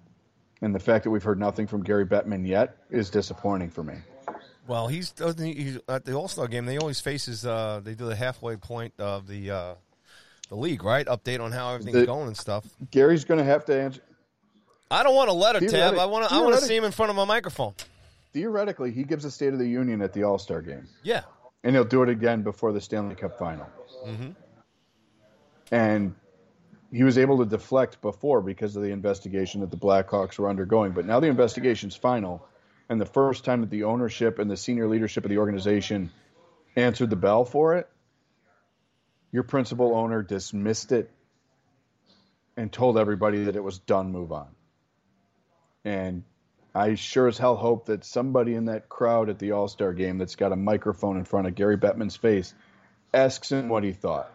And the fact that we've heard nothing from Gary Bettman yet is disappointing for me. Well, he's, he's at the All Star game. They always faces. Uh, they do the halfway point of the uh, the league, right? Update on how everything's the, going and stuff. Gary's going to have to answer. I don't want a letter, Tab. I want to. I want to see him in front of my microphone. Theoretically, he gives a State of the Union at the All Star game. Yeah, and he'll do it again before the Stanley Cup final. Mm-hmm. And he was able to deflect before because of the investigation that the Blackhawks were undergoing. But now the investigation's final, and the first time that the ownership and the senior leadership of the organization answered the bell for it, your principal owner dismissed it and told everybody that it was done, move on. And I sure as hell hope that somebody in that crowd at the All Star game that's got a microphone in front of Gary Bettman's face asks him what he thought.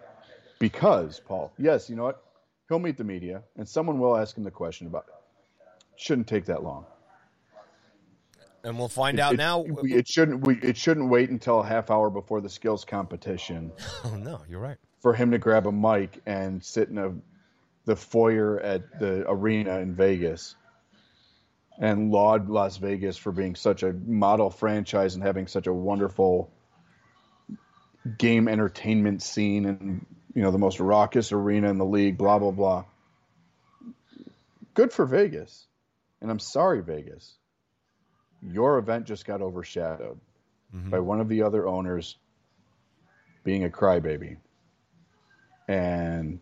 Because, Paul, yes, you know what? He'll meet the media and someone will ask him the question about it. Shouldn't take that long. And we'll find it, out it, now. It shouldn't. We, it shouldn't wait until a half hour before the skills competition. Oh no, you're right. For him to grab a mic and sit in a, the foyer at the arena in Vegas, and laud Las Vegas for being such a model franchise and having such a wonderful game entertainment scene and you know the most raucous arena in the league. Blah blah blah. Good for Vegas, and I'm sorry, Vegas your event just got overshadowed mm-hmm. by one of the other owners being a crybaby. And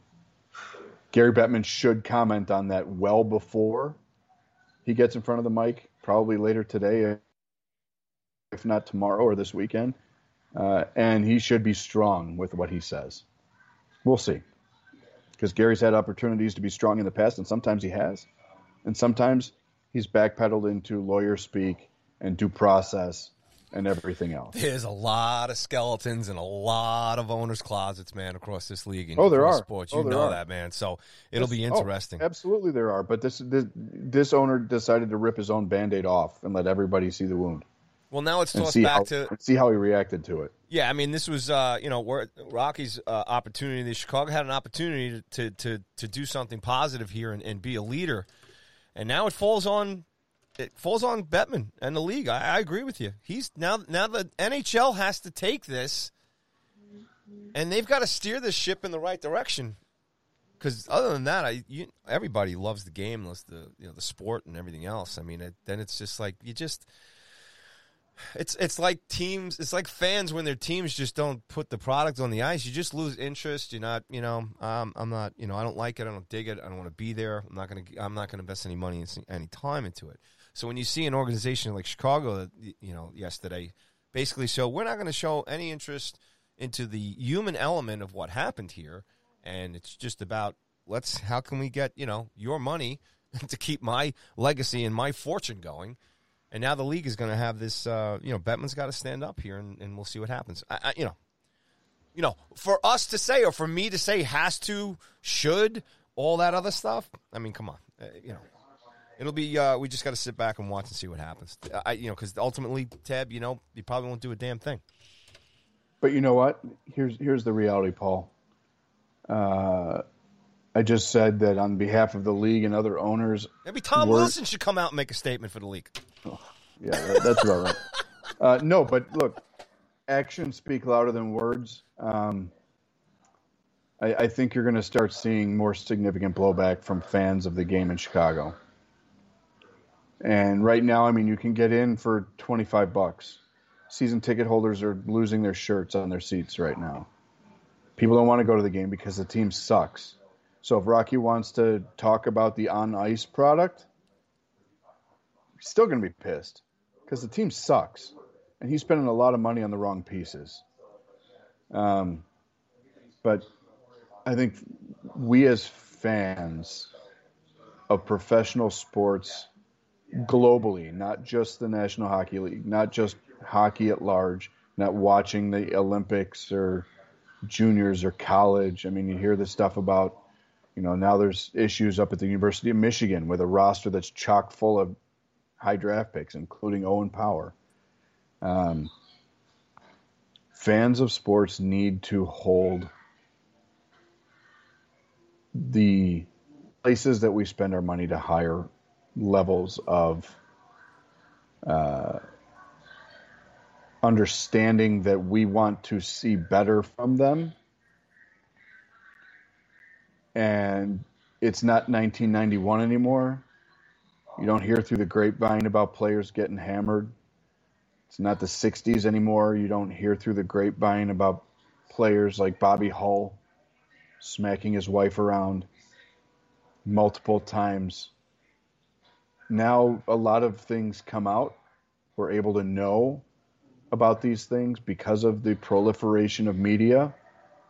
Gary Bettman should comment on that well before he gets in front of the mic, probably later today, if not tomorrow or this weekend. Uh, and he should be strong with what he says. We'll see. Because Gary's had opportunities to be strong in the past, and sometimes he has. And sometimes he's backpedaled into lawyer speak and due process and everything else. There's a lot of skeletons and a lot of owners' closets, man, across this league. oh, there are sports. Oh, you oh, know are. that, man. So it'll be oh, interesting. Oh, absolutely, there are. But this, this this owner decided to rip his own band-aid off and let everybody see the wound. Well, now it's tossed back how, to see how he reacted to it. Yeah, I mean, this was uh, you know where Rocky's uh, opportunity. The Chicago had an opportunity to to to do something positive here and, and be a leader, and now it falls on it falls on Bettman and the league. I, I, agree with you. He's now now the NHL has to take this, and they've got to steer this ship in the right direction. Because other than that, I you, everybody loves the game, loves the you know the sport and everything else. I mean, it, then it's just like you just. It's it's like teams. It's like fans when their teams just don't put the product on the ice. You just lose interest. You're not, you know, um, I'm not, you know, I don't like it. I don't dig it. I don't want to be there. I'm not gonna. I'm not gonna invest any money, any time into it. So when you see an organization like Chicago, that you know, yesterday, basically, so we're not going to show any interest into the human element of what happened here, and it's just about let's how can we get you know your money to keep my legacy and my fortune going. And now the league is going to have this. Uh, you know, Bettman's got to stand up here, and, and we'll see what happens. I, I, you know, you know, for us to say or for me to say has to, should, all that other stuff. I mean, come on, uh, you know. It'll be. Uh, we just got to sit back and watch and see what happens. I, you know, because ultimately, Tab, you know, you probably won't do a damn thing. But you know what? Here's here's the reality, Paul. Uh, I just said that on behalf of the league and other owners. Maybe Tom Wilson should come out and make a statement for the league. Oh, yeah, that's about right. Uh, no, but look, actions speak louder than words. Um, I, I think you're going to start seeing more significant blowback from fans of the game in Chicago. And right now, I mean, you can get in for 25 bucks. Season ticket holders are losing their shirts on their seats right now. People don't want to go to the game because the team sucks. So if Rocky wants to talk about the on ice product, still going to be pissed because the team sucks. And he's spending a lot of money on the wrong pieces. Um, but I think we as fans of professional sports globally, not just the National Hockey League, not just hockey at large, not watching the Olympics or juniors or college. I mean, you hear this stuff about, You know, now there's issues up at the University of Michigan with a roster that's chock full of high draft picks, including Owen Power. Um, fans of sports need to hold the places that we spend our money to higher levels of uh, understanding that we want to see better from them. And it's not 1991 anymore. You don't hear through the grapevine about players getting hammered. It's not the 60s anymore. You don't hear through the grapevine about players like Bobby Hull smacking his wife around multiple times. Now, a lot of things come out. We're able to know about these things because of the proliferation of media,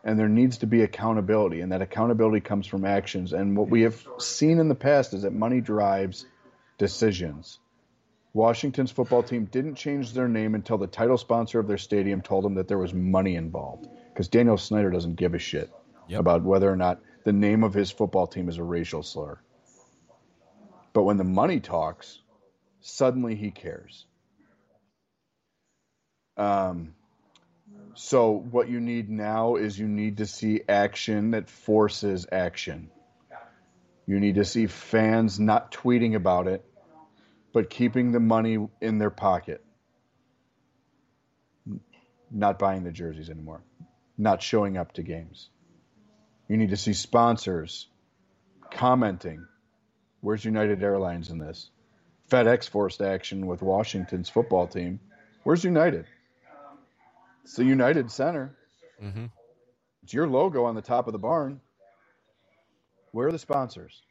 and there needs to be accountability, and that accountability comes from actions. And what we have seen in the past is that money drives decisions. Washington's football team didn't change their name until the title sponsor of their stadium told them that there was money involved. Because Daniel Snyder doesn't give a shit Yep. about whether or not the name of his football team is a racial slur. But when the money talks, suddenly he cares. Um, so what you need now is you need to see action that forces action. You need to see fans not tweeting about it, but keeping the money in their pocket. Not buying the jerseys anymore. Not showing up to games. You need to see sponsors commenting. Where's United Airlines in this? FedEx forced action with Washington's football team. Where's United? It's the United Center. Mm-hmm. It's your logo on the top of the barn. Where are the sponsors?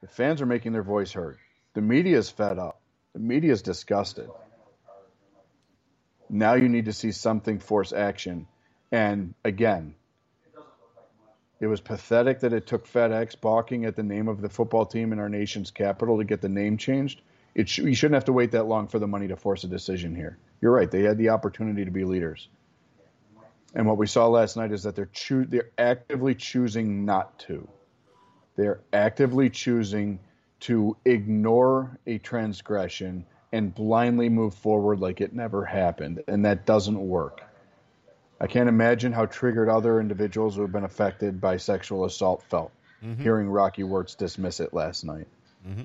The fans are making their voice heard. The media is fed up. The media is disgusted. Now you need to see something force action. And again, it was pathetic that it took FedEx balking at the name of the football team in our nation's capital to get the name changed. It sh- you shouldn't have to wait that long for the money to force a decision here. You're right; they had the opportunity to be leaders. And what we saw last night is that they're they're actively choosing not to. They're actively choosing to ignore a transgression and blindly move forward like it never happened, and that doesn't work. I can't imagine how triggered other individuals who have been affected by sexual assault felt hearing Rocky Wirtz dismiss it last night. Mhm.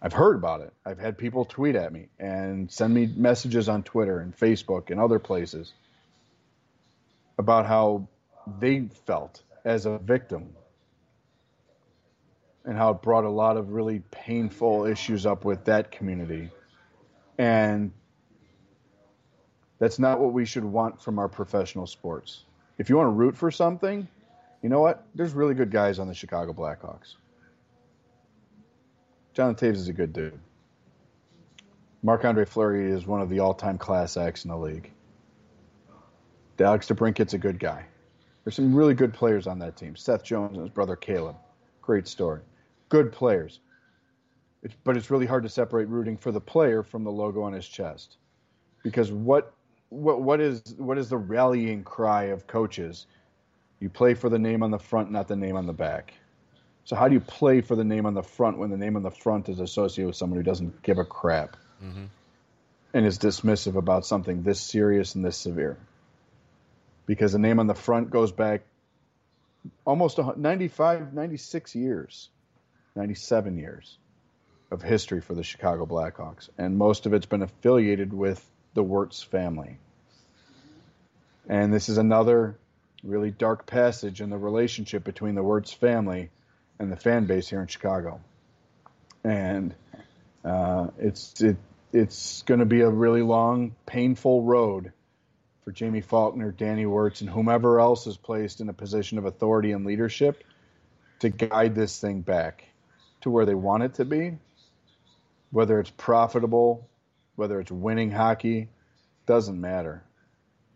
I've heard about it. I've had people tweet at me and send me messages on Twitter and Facebook and other places about how they felt as a victim and how it brought a lot of really painful issues up with that community. And that's not what we should want from our professional sports. If you want to root for something, you know what? There's really good guys on the Chicago Blackhawks. Jonathan Toews is a good dude. Marc Andre Fleury is one of the all time class acts in the league. Alex DeBrincat's a good guy. There's some really good players on that team. Seth Jones and his brother Caleb. Great story. Good players. It's, but it's really hard to separate rooting for the player from the logo on his chest. Because what what what is what is the rallying cry of coaches? You play for the name on the front, not the name on the back. So how do you play for the name on the front when the name on the front is associated with someone who doesn't give a crap Mhm. and is dismissive about something this serious and this severe? Because the name on the front goes back almost a 95, 96 years, 97 years of history for the Chicago Blackhawks, and most of it's been affiliated with the Wirtz family. And this is another really dark passage in the relationship between the Wirtz family and the fan base here in Chicago. And uh, it's it, it's going to be a really long, painful road for Jaime Faulkner, Danny Wirtz, and whomever else is placed in a position of authority and leadership to guide this thing back to where they want it to be. Whether it's profitable, whether it's winning hockey, doesn't matter.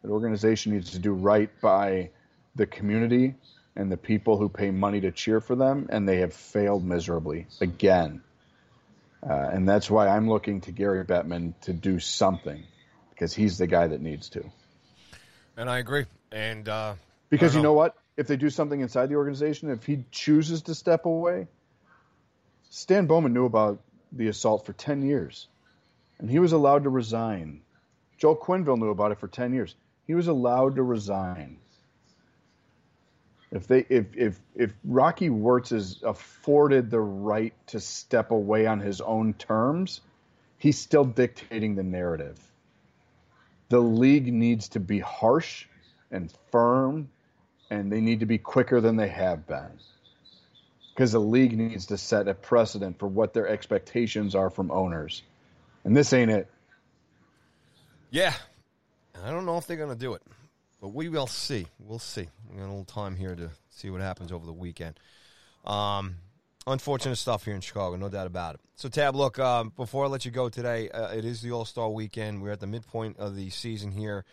The organization needs to do right by the community and the people who pay money to cheer for them, and they have failed miserably again. Uh, and that's why I'm looking to Gary Bettman to do something because he's the guy that needs to. And I agree. And uh, Because I you know what? if they do something inside the organization, if he chooses to step away, Stan Bowman knew about the assault for 10 years, and he was allowed to resign. Joel Quenneville knew about it for 10 years. He was allowed to resign. If they if if if Rocky Wirtz is afforded the right to step away on his own terms, he's still dictating the narrative. The league needs to be harsh and firm and they need to be quicker than they have been. Because the league needs to set a precedent for what their expectations are from owners. And this ain't it. Yeah. I don't know if they're going to do it, but we will see. We'll see. We got a little time here to see what happens over the weekend. Um, unfortunate stuff here in Chicago, no doubt about it. So, Tab, look, um, before I let you go today, uh, it is the All Star weekend. We're at the midpoint of the season here.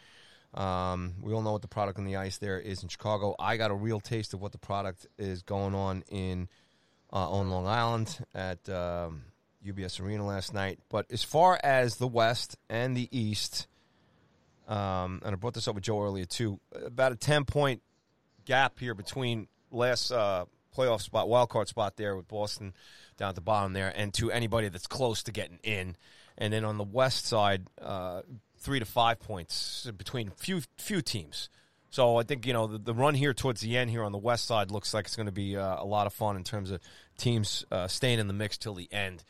Um, we all know what the product on the ice there is in Chicago. I got a real taste of what the product is going on in uh, on Long Island at um, UBS Arena last night. But as far as the West and the East, um, and I brought this up with Joe earlier too, about a ten point gap here between last uh, playoff spot, wild card spot there with Boston down at the bottom there, and to anybody that's close to getting in. And then on the West side, uh, three to five points between few few teams. So I think you know the, the, run here towards the end here on the west side looks like it's going to be uh, a lot of fun in terms of teams uh, staying in the mix till the end.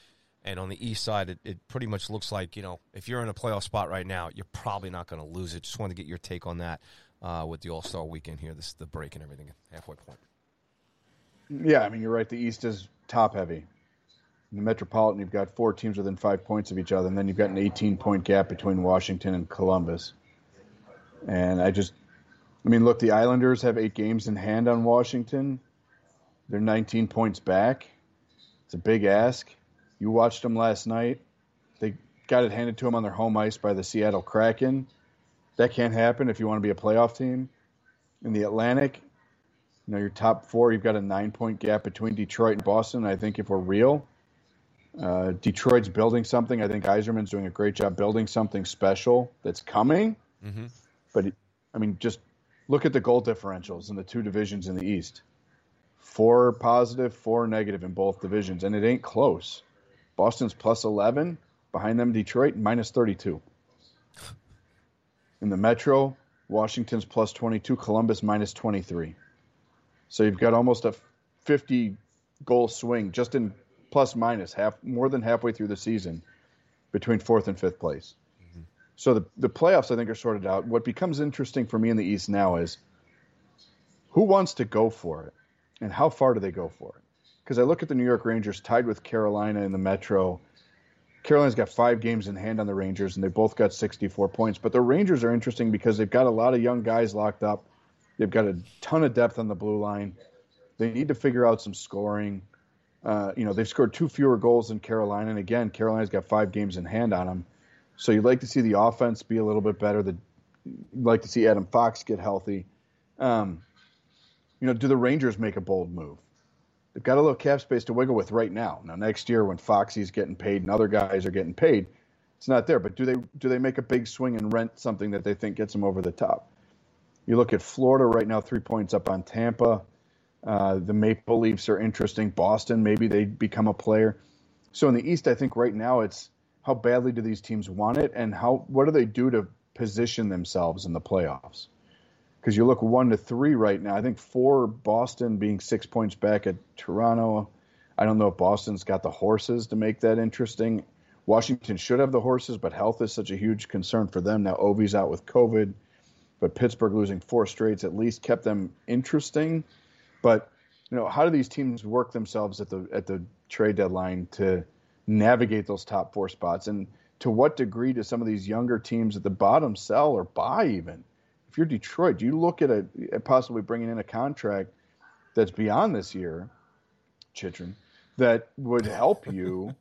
And on the east side, it, it, pretty much looks like you know if you're in a playoff spot right now, you're probably not going to lose it. Just wanted to get your take on that uh, with the All Star weekend here, this the break and everything halfway point. Yeah, I mean you're right. The East is top heavy. In the Metropolitan, you've got four teams within five points of each other, and then you've got an 18 point gap between Washington and Columbus. And I just, I mean, look, the Islanders have eight games in hand on Washington. They're 19 points back. It's a big ask. You watched them last night. They got it handed to them on their home ice by the Seattle Kraken. That can't happen if you want to be a playoff team. In the Atlantic, you know, your top four, you've got a nine point gap between Detroit and Boston. I think if we're real, uh, Detroit's building something. I think Yzerman's doing a great job building something special that's coming. Mm-hmm. But I mean, just look at the goal differentials in the two divisions in the East. Four positive, four negative in both divisions, and it ain't close. Boston's plus 11, behind them Detroit minus 32. In the Metro, Washington's plus 22, Columbus minus 23. So you've got almost a 50 goal swing just in plus minus half more than halfway through the season between fourth and fifth place. Mm-hmm. So the the playoffs I think are sorted out. What becomes interesting for me in the East now is who wants to go for it and how far do they go for it? Because I look at the New York Rangers tied with Carolina in the Metro. Carolina's got five games in hand on the Rangers, and they both got 64 points. But the Rangers are interesting because they've got a lot of young guys locked up. They've got a ton of depth on the blue line. They need to figure out some scoring. Uh, you know, they've scored two fewer goals than Carolina, and again, Carolina's got five games in hand on them. So you'd like to see the offense be a little bit better. The, you'd like to see Adam Fox get healthy. Um, you know, do the Rangers make a bold move? They've got a little cap space to wiggle with right now. Now, next year when Foxy's getting paid and other guys are getting paid, it's not there. But do they do they make a big swing and rent something that they think gets them over the top? You look at Florida right now, three points up on Tampa. Uh, the Maple Leafs are interesting. Boston, maybe they become a player. So in the East, I think right now it's how badly do these teams want it, and how what do they do to position themselves in the playoffs? Because you look one to three right now. I think four Boston being six points back at Toronto. I don't know if Boston's got the horses to make that interesting. Washington should have the horses, but health is such a huge concern for them. Now Ovi's out with COVID, but Pittsburgh losing four straights at least kept them interesting. But you know, how do these teams work themselves at the at the trade deadline to navigate those top four spots? And to what degree do some of these younger teams at the bottom sell or buy even? If you're Detroit, do you look at, a, at possibly bringing in a contract that's beyond this year, Chychrun, that would help you,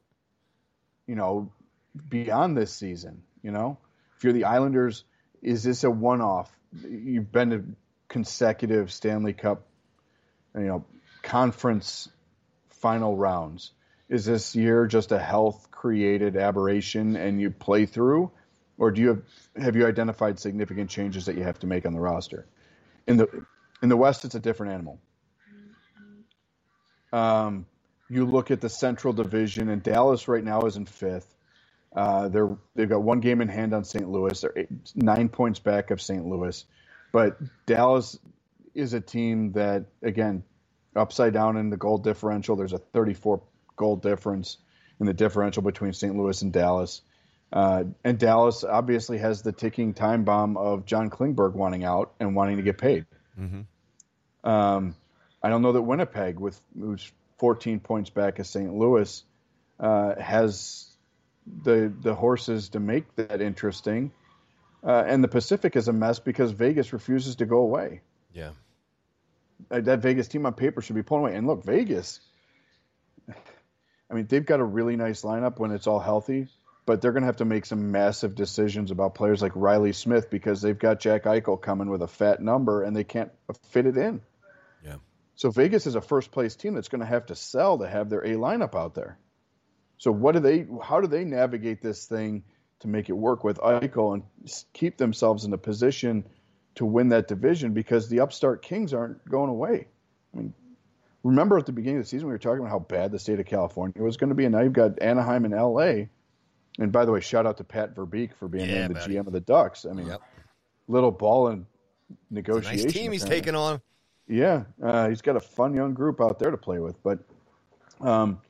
you know, beyond this season? You know, if you're the Islanders, is this a one-off? You've been to consecutive Stanley Cup you know, conference final rounds. Is this year just a health created aberration and you play through, or do you have have you identified significant changes that you have to make on the roster? In the In the West, it's a different animal. Um, you look at the Central Division, and Dallas right now is in fifth. Uh, they're they've got one game in hand on St. Louis. They're eight, nine points back of St. Louis, but Dallas is a team that again upside down in the goal differential. There's a 34 goal difference in the differential between St. Louis and Dallas. Uh, and Dallas obviously has the ticking time bomb of John Klingberg wanting out and wanting to get paid. Mm-hmm. Um, I don't know that Winnipeg, with who's 14 points back of St. Louis, uh, has the the horses to make that interesting. Uh, and the Pacific is a mess because Vegas refuses to go away. Yeah. That Vegas team on paper should be pulling away. And look, Vegas. I mean, they've got a really nice lineup when it's all healthy, but they're going to have to make some massive decisions about players like Riley Smith because they've got Jack Eichel coming with a fat number and they can't fit it in. Yeah. So Vegas is a first place team that's going to have to sell to have their A lineup out there. So what do they? How do they navigate this thing to make it work with Eichel and keep themselves in a position to win that division? Because the upstart Kings aren't going away. I mean, remember at the beginning of the season we were talking about how bad the state of California was going to be, and now you've got Anaheim and L.A. And by the way, shout out to Pat Verbeek for being Yeah, named the buddy. GM of the Ducks. I mean, Yep. little ball and negotiation. nice team he's taking on. Yeah, uh, he's got a fun young group out there to play with, but um,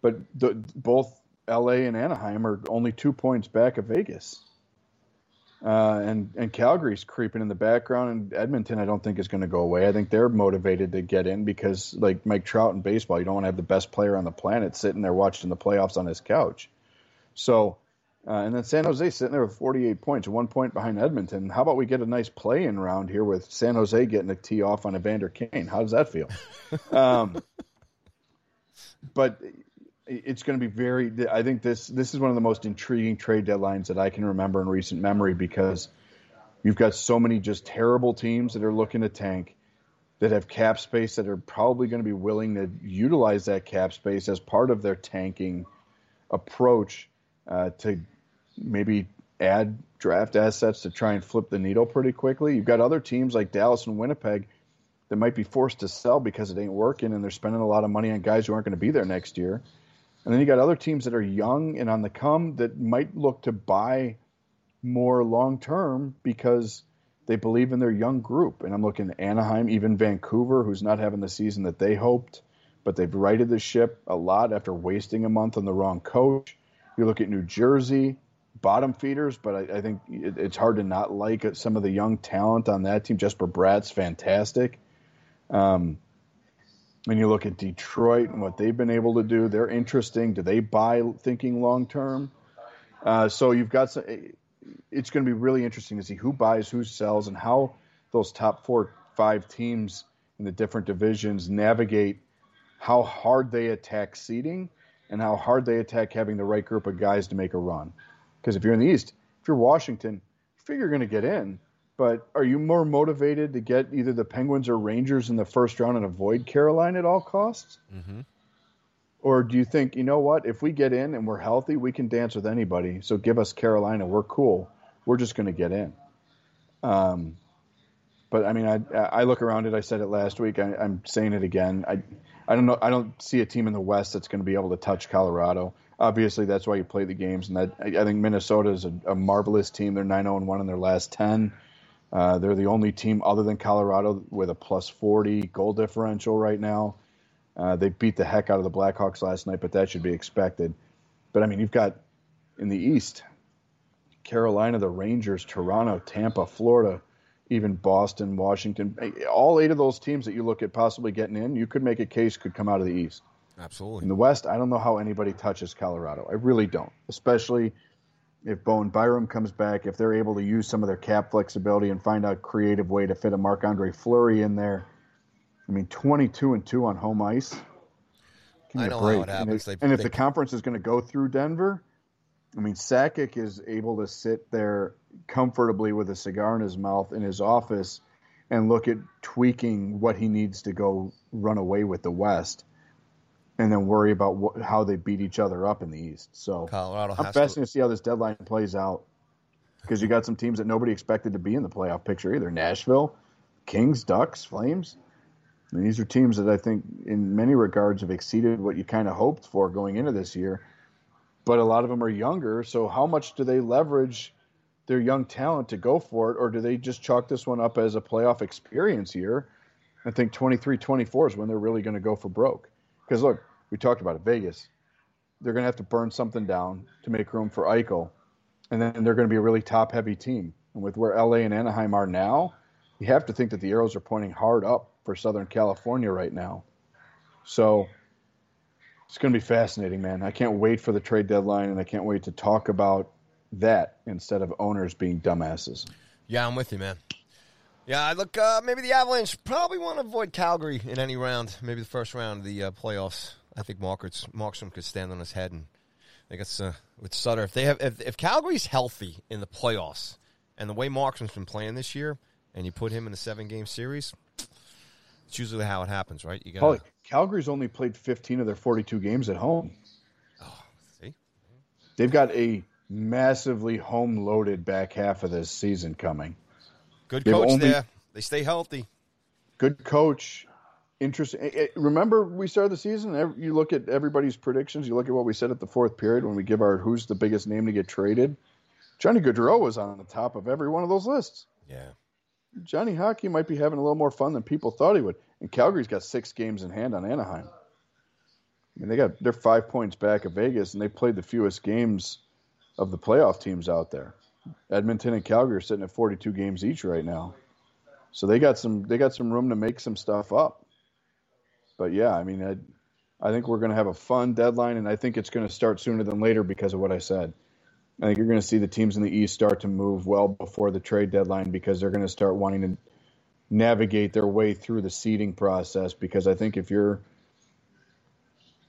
but the, both L.A. and Anaheim are only two points back of Vegas, uh, and and Calgary's creeping in the background, and Edmonton I don't think is going to go away. I think they're motivated to get in because like Mike Trout in baseball, you don't want to have the best player on the planet sitting there watching the playoffs on his couch. So. Uh, and then San Jose sitting there with 48 points, one point behind Edmonton. How about we get a nice play-in round here with San Jose getting a tee off on Evander Kane? How does that feel? um, but it's going to be very. I think this this is one of the most intriguing trade deadlines that I can remember in recent memory because you've got so many just terrible teams that are looking to tank, that have cap space that are probably going to be willing to utilize that cap space as part of their tanking approach uh, to maybe add draft assets to try and flip the needle pretty quickly. You've got other teams like Dallas and Winnipeg that might be forced to sell because it ain't working and they're spending a lot of money on guys who aren't going to be there next year. And then you got other teams that are young and on the come that might look to buy more long term because they believe in their young group. And I'm looking at Anaheim, even Vancouver, who's not having the season that they hoped, but they've righted the ship a lot after wasting a month on the wrong coach. You look at New Jersey, bottom feeders, but I, I think it, it's hard to not like some of the young talent on that team. Jesper Bratt's fantastic. Um, when you look at Detroit and what they've been able to do, they're interesting. Do they buy thinking long term? Uh, so you've got some, it's going to be really interesting to see who buys, who sells, and how those top four, five teams in the different divisions navigate how hard they attack seeding and how hard they attack having the right group of guys to make a run. Because if you're in the East, if you're Washington, you figure you're going to get in. But are you more motivated to get either the Penguins or Rangers in the first round and avoid Carolina at all costs? Mm-hmm. Or do you think, you know what, if we get in and we're healthy, we can dance with anybody. So give us Carolina. We're cool. We're just going to get in. Um, but I mean, I, I look around it. I said it last week. I, I'm saying it again. I, I don't know. I don't see a team in the West that's going to be able to touch Colorado. Obviously, that's why you play the games. And that I, I think Minnesota is a, a marvelous team. They're 9 0 1 in their last 10. Uh, they're the only team other than Colorado with a plus 40 goal differential right now. Uh, they beat the heck out of the Blackhawks last night, but that should be expected. But I mean, you've got in the East, Carolina, the Rangers, Toronto, Tampa, Florida, even Boston, Washington. All eight of those teams that you look at possibly getting in, you could make a case could come out of the East. Absolutely. In the West, I don't know how anybody touches Colorado. I really don't, especially if Bowen Byram comes back, if they're able to use some of their cap flexibility and find a creative way to fit a Marc Andre Fleury in there. I mean, 22 and 2 on home ice. Give me I know how break. it happens. And if, and if the conference is going to go through Denver, I mean, Sakic is able to sit there comfortably with a cigar in his mouth in his office and look at tweaking what he needs to go run away with the West and then worry about how they beat each other up in the East. So Colorado I'm has to. fascinated to see how this deadline plays out because you got some teams that nobody expected to be in the playoff picture either. Nashville, Kings, Ducks, Flames. I mean, these are teams that I think, in many regards, have exceeded what you kind of hoped for going into this year. But a lot of them are younger, so how much do they leverage their young talent to go for it, or do they just chalk this one up as a playoff experience year? I think 23 24 is when they're really going to go for broke. Because look, we talked about it, Vegas. They're going to have to burn something down to make room for Eichel, and then they're going to be a really top heavy team. And with where LA and Anaheim are now, you have to think that the arrows are pointing hard up for Southern California right now. So it's going to be fascinating, man. I can't wait for the trade deadline, and I can't wait to talk about that instead of owners being dumbasses. Yeah, I'm with you, man. Yeah, I look. Uh, maybe the Avalanche probably want to avoid Calgary in any round. Maybe the first round of the uh, playoffs. I think Markets, Markstrom could stand on his head, and I guess uh, with Sutter, if they have, if, if Calgary's healthy in the playoffs, and the way Markstrom's been playing this year, and you put him in a seven game series, it's usually how it happens, right? You got Calgary's only played 15 of their 42 games at home. Oh, see, they've got a massively home loaded back half of this season coming. Good coach only, there. They stay healthy. Good coach. Interesting. Eh, eh, remember, we started the season. You look at everybody's predictions. You look at what we said at the fourth period when we give our who's the biggest name to get traded. Johnny Gaudreau was on the top of every one of those lists. Yeah. Johnny Hockey might be having a little more fun than people thought he would. And Calgary's got six games in hand on Anaheim. I mean, they got they're five points back of Vegas, and they played the fewest games of the playoff teams out there. Edmonton and Calgary are sitting at 42 games each right now, so they got some they got some room to make some stuff up. But yeah, I mean, I, I think we're going to have a fun deadline, and I think it's going to start sooner than later because of what I said. I think you're going to see the teams in the East start to move well before the trade deadline because they're going to start wanting to navigate their way through the seeding process. Because I think if you're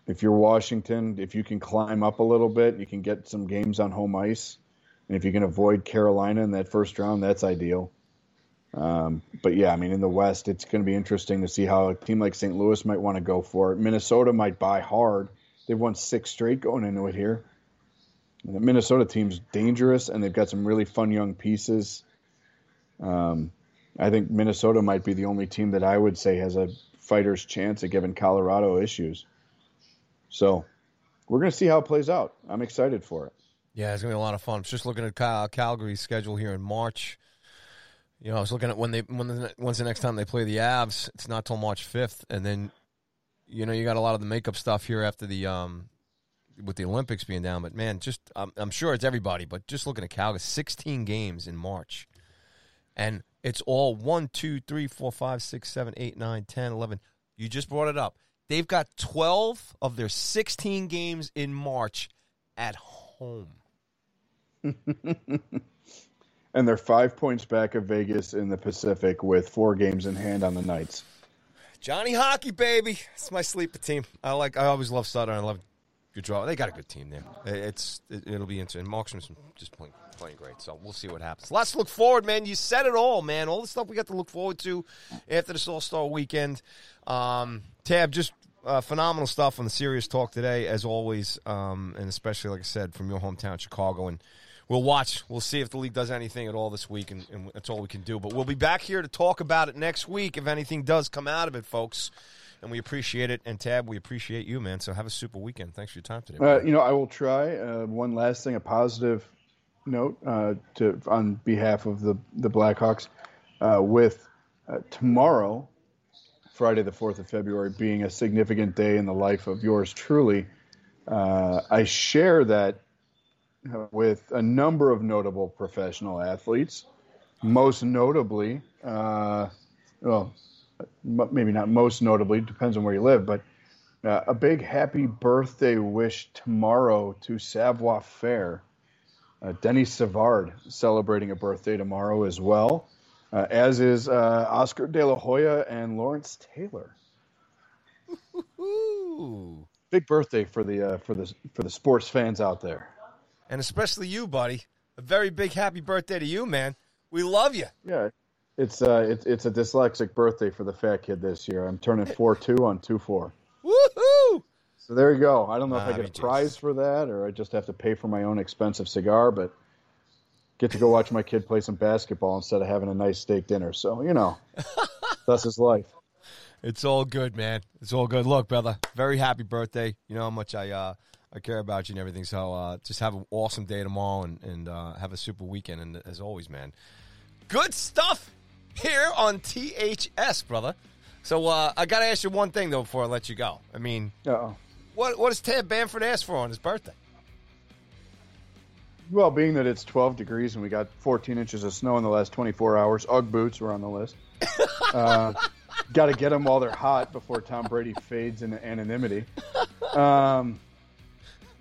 if you're Washington, if you can climb up a little bit, you can get some games on home ice, and if you can avoid Carolina in that first round, that's ideal. Um, but yeah, I mean, in the West, it's going to be interesting to see how a team like St. Louis might want to go for it. Minnesota might buy hard. They've won six straight going into it here. The Minnesota team's dangerous, and they've got some really fun young pieces. Um, I think Minnesota might be the only team that I would say has a fighter's chance of giving Colorado issues. So we're going to see how it plays out. I'm excited for it. Yeah, it's to be a lot of fun. Just looking at Cal- Calgary's schedule here in March. You know, I was looking at when they when the, when's the next time they play the Avs. It's not till March 5th, and then you know you got a lot of the makeup stuff here after the um with the Olympics being down. But man, just I'm, I'm sure it's everybody. But just looking at Calgary, 16 games in March, and it's all one, two, three, four, five, six, seven, eight, nine, ten, eleven. You just brought it up. They've got 12 of their 16 games in March at home. and they're five points back of Vegas in the Pacific with four games in hand on the Knights. Johnny Hockey, baby. It's my sleeper team. I like. I always love Sutter. I love draw. They got a good team there. It's it, will be interesting. Markstrom's just playing playing great, so we'll see what happens. Let's look forward, man. You said it all, man. All the stuff we got to look forward to after this All Star weekend. Um, Tab, just uh, phenomenal stuff on the serious talk today, as always, um, and especially like I said from your hometown, Chicago, and. We'll watch. We'll see if the league does anything at all this week, and, and that's all we can do. But we'll be back here to talk about it next week if anything does come out of it, folks and we appreciate it. And Tab, we appreciate you, man. So have a super weekend. Thanks for your time today. Uh, you know, I will try. Uh, one last thing, a positive note uh, to on behalf of the the Blackhawks, uh, with uh, tomorrow, Friday the fourth of February, being a significant day in the life of yours truly. Uh, I share that with a number of notable professional athletes, most notably, well, maybe not most notably, depends on where you live, but uh, a big happy birthday wish tomorrow to Savoir Faire. Uh, Denis Savard celebrating a birthday tomorrow as well, uh, as is uh, Oscar De La Hoya and Lawrence Taylor. Ooh. Big birthday for the uh, for the for the sports fans out there, and especially you, buddy. A very big happy birthday to you, man. We love you. Yeah, it's uh, it's it's a dyslexic birthday for the fat kid this year. I'm turning four two on two four. Woohoo! So there you go. I don't know if I get a prize for that or I just have to pay for my own expensive cigar, but get to go watch my kid play some basketball instead of having a nice steak dinner. So you know, that's his life. It's all good, man. It's all good. Look, brother, very happy birthday. You know how much I uh, I care about you and everything. So uh, just have an awesome day tomorrow and, and uh, have a super weekend. And as always, man, good stuff here on THS, brother. So uh, I got to ask you one thing though before I let you go. I mean, Uh-oh. what what does Tab Bamford ask for on his birthday? Well, being that it's 12 degrees and we got 14 inches of snow in the last 24 hours, UGG boots were on the list. Uh, got to get them while they're hot before Tom Brady fades into anonymity. Um,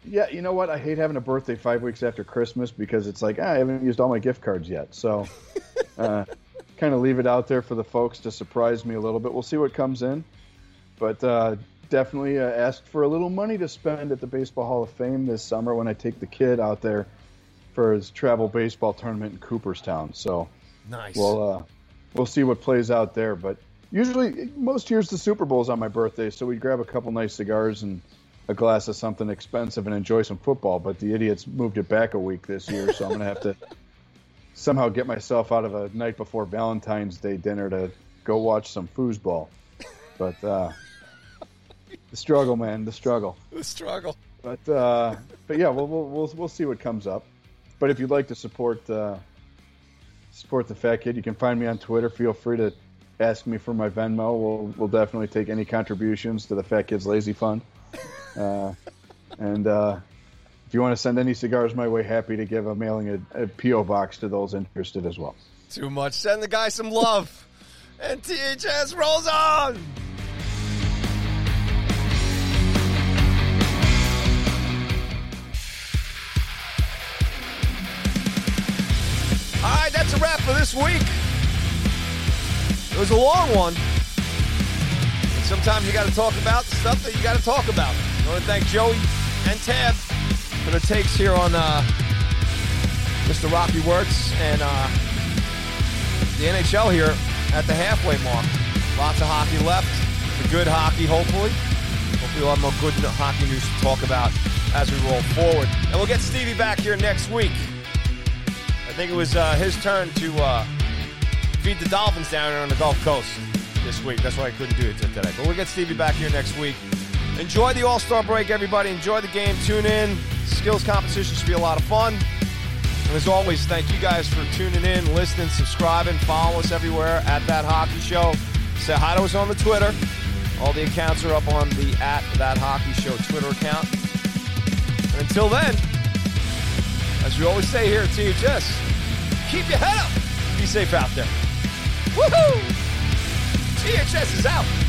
yeah, you know what? I hate having a birthday five weeks after Christmas because it's like ah, I haven't used all my gift cards yet. So, uh, kind of leave it out there for the folks to surprise me a little bit. We'll see what comes in, but uh, definitely uh, asked for a little money to spend at the Baseball Hall of Fame this summer when I take the kid out there for his travel baseball tournament in Cooperstown. So Nice. we'll uh, we'll see what plays out there. But usually, most years the Super Bowl's on my birthday, so we grab a couple nice cigars and a glass of something expensive and enjoy some football. But the idiots moved it back a week this year, so I'm gonna have to somehow get myself out of a night before Valentine's Day dinner to go watch some foosball. But uh, the struggle, man, the struggle. the struggle. But uh, but yeah, we'll, we'll we'll we'll see what comes up. But if you'd like to support uh, support the Fat Kid, you can find me on Twitter. Feel free to ask me for my Venmo. We'll we'll definitely take any contributions to the Fat Kids Lazy Fund. Uh, and uh, if you want to send any cigars my way, happy to give a mailing a, a PO box to those interested as well. Too much. Send the guy some love. and THS rolls on. All right, that's a wrap for this week. It was a long one. Sometimes you got to talk about the stuff that you got to talk about. I want to thank Joey and Tab for the takes here on uh, Mr. Rocky Wirtz and uh, the NHL here at the halfway mark. Lots of hockey left. The good hockey, hopefully. Hopefully, we'll have more good hockey news to talk about as we roll forward. And we'll get Stevie back here next week. I think it was uh, his turn to uh, feed the Dolphins down here on the Gulf Coast this week. That's why I couldn't do it today. But we'll get Stevie back here next week. Enjoy the All Star break, everybody. Enjoy the game. Tune in. Skills competition should be a lot of fun. And as always, thank you guys for tuning in, listening, subscribing, follow us everywhere at That Hockey Show. Say hi to us on the Twitter. All the accounts are up on the at That Hockey Show Twitter account. And until then, as we always say here at THS, keep your head up. Be safe out there. Woohoo! THS is out.